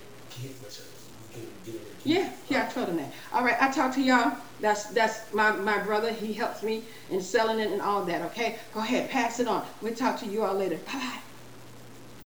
Yeah, yeah, I told him that. All right, I talk to y'all. That's that's my, my brother. He helps me in selling it and all that, okay? Go ahead, pass it on. We'll talk to you all later. Bye-bye.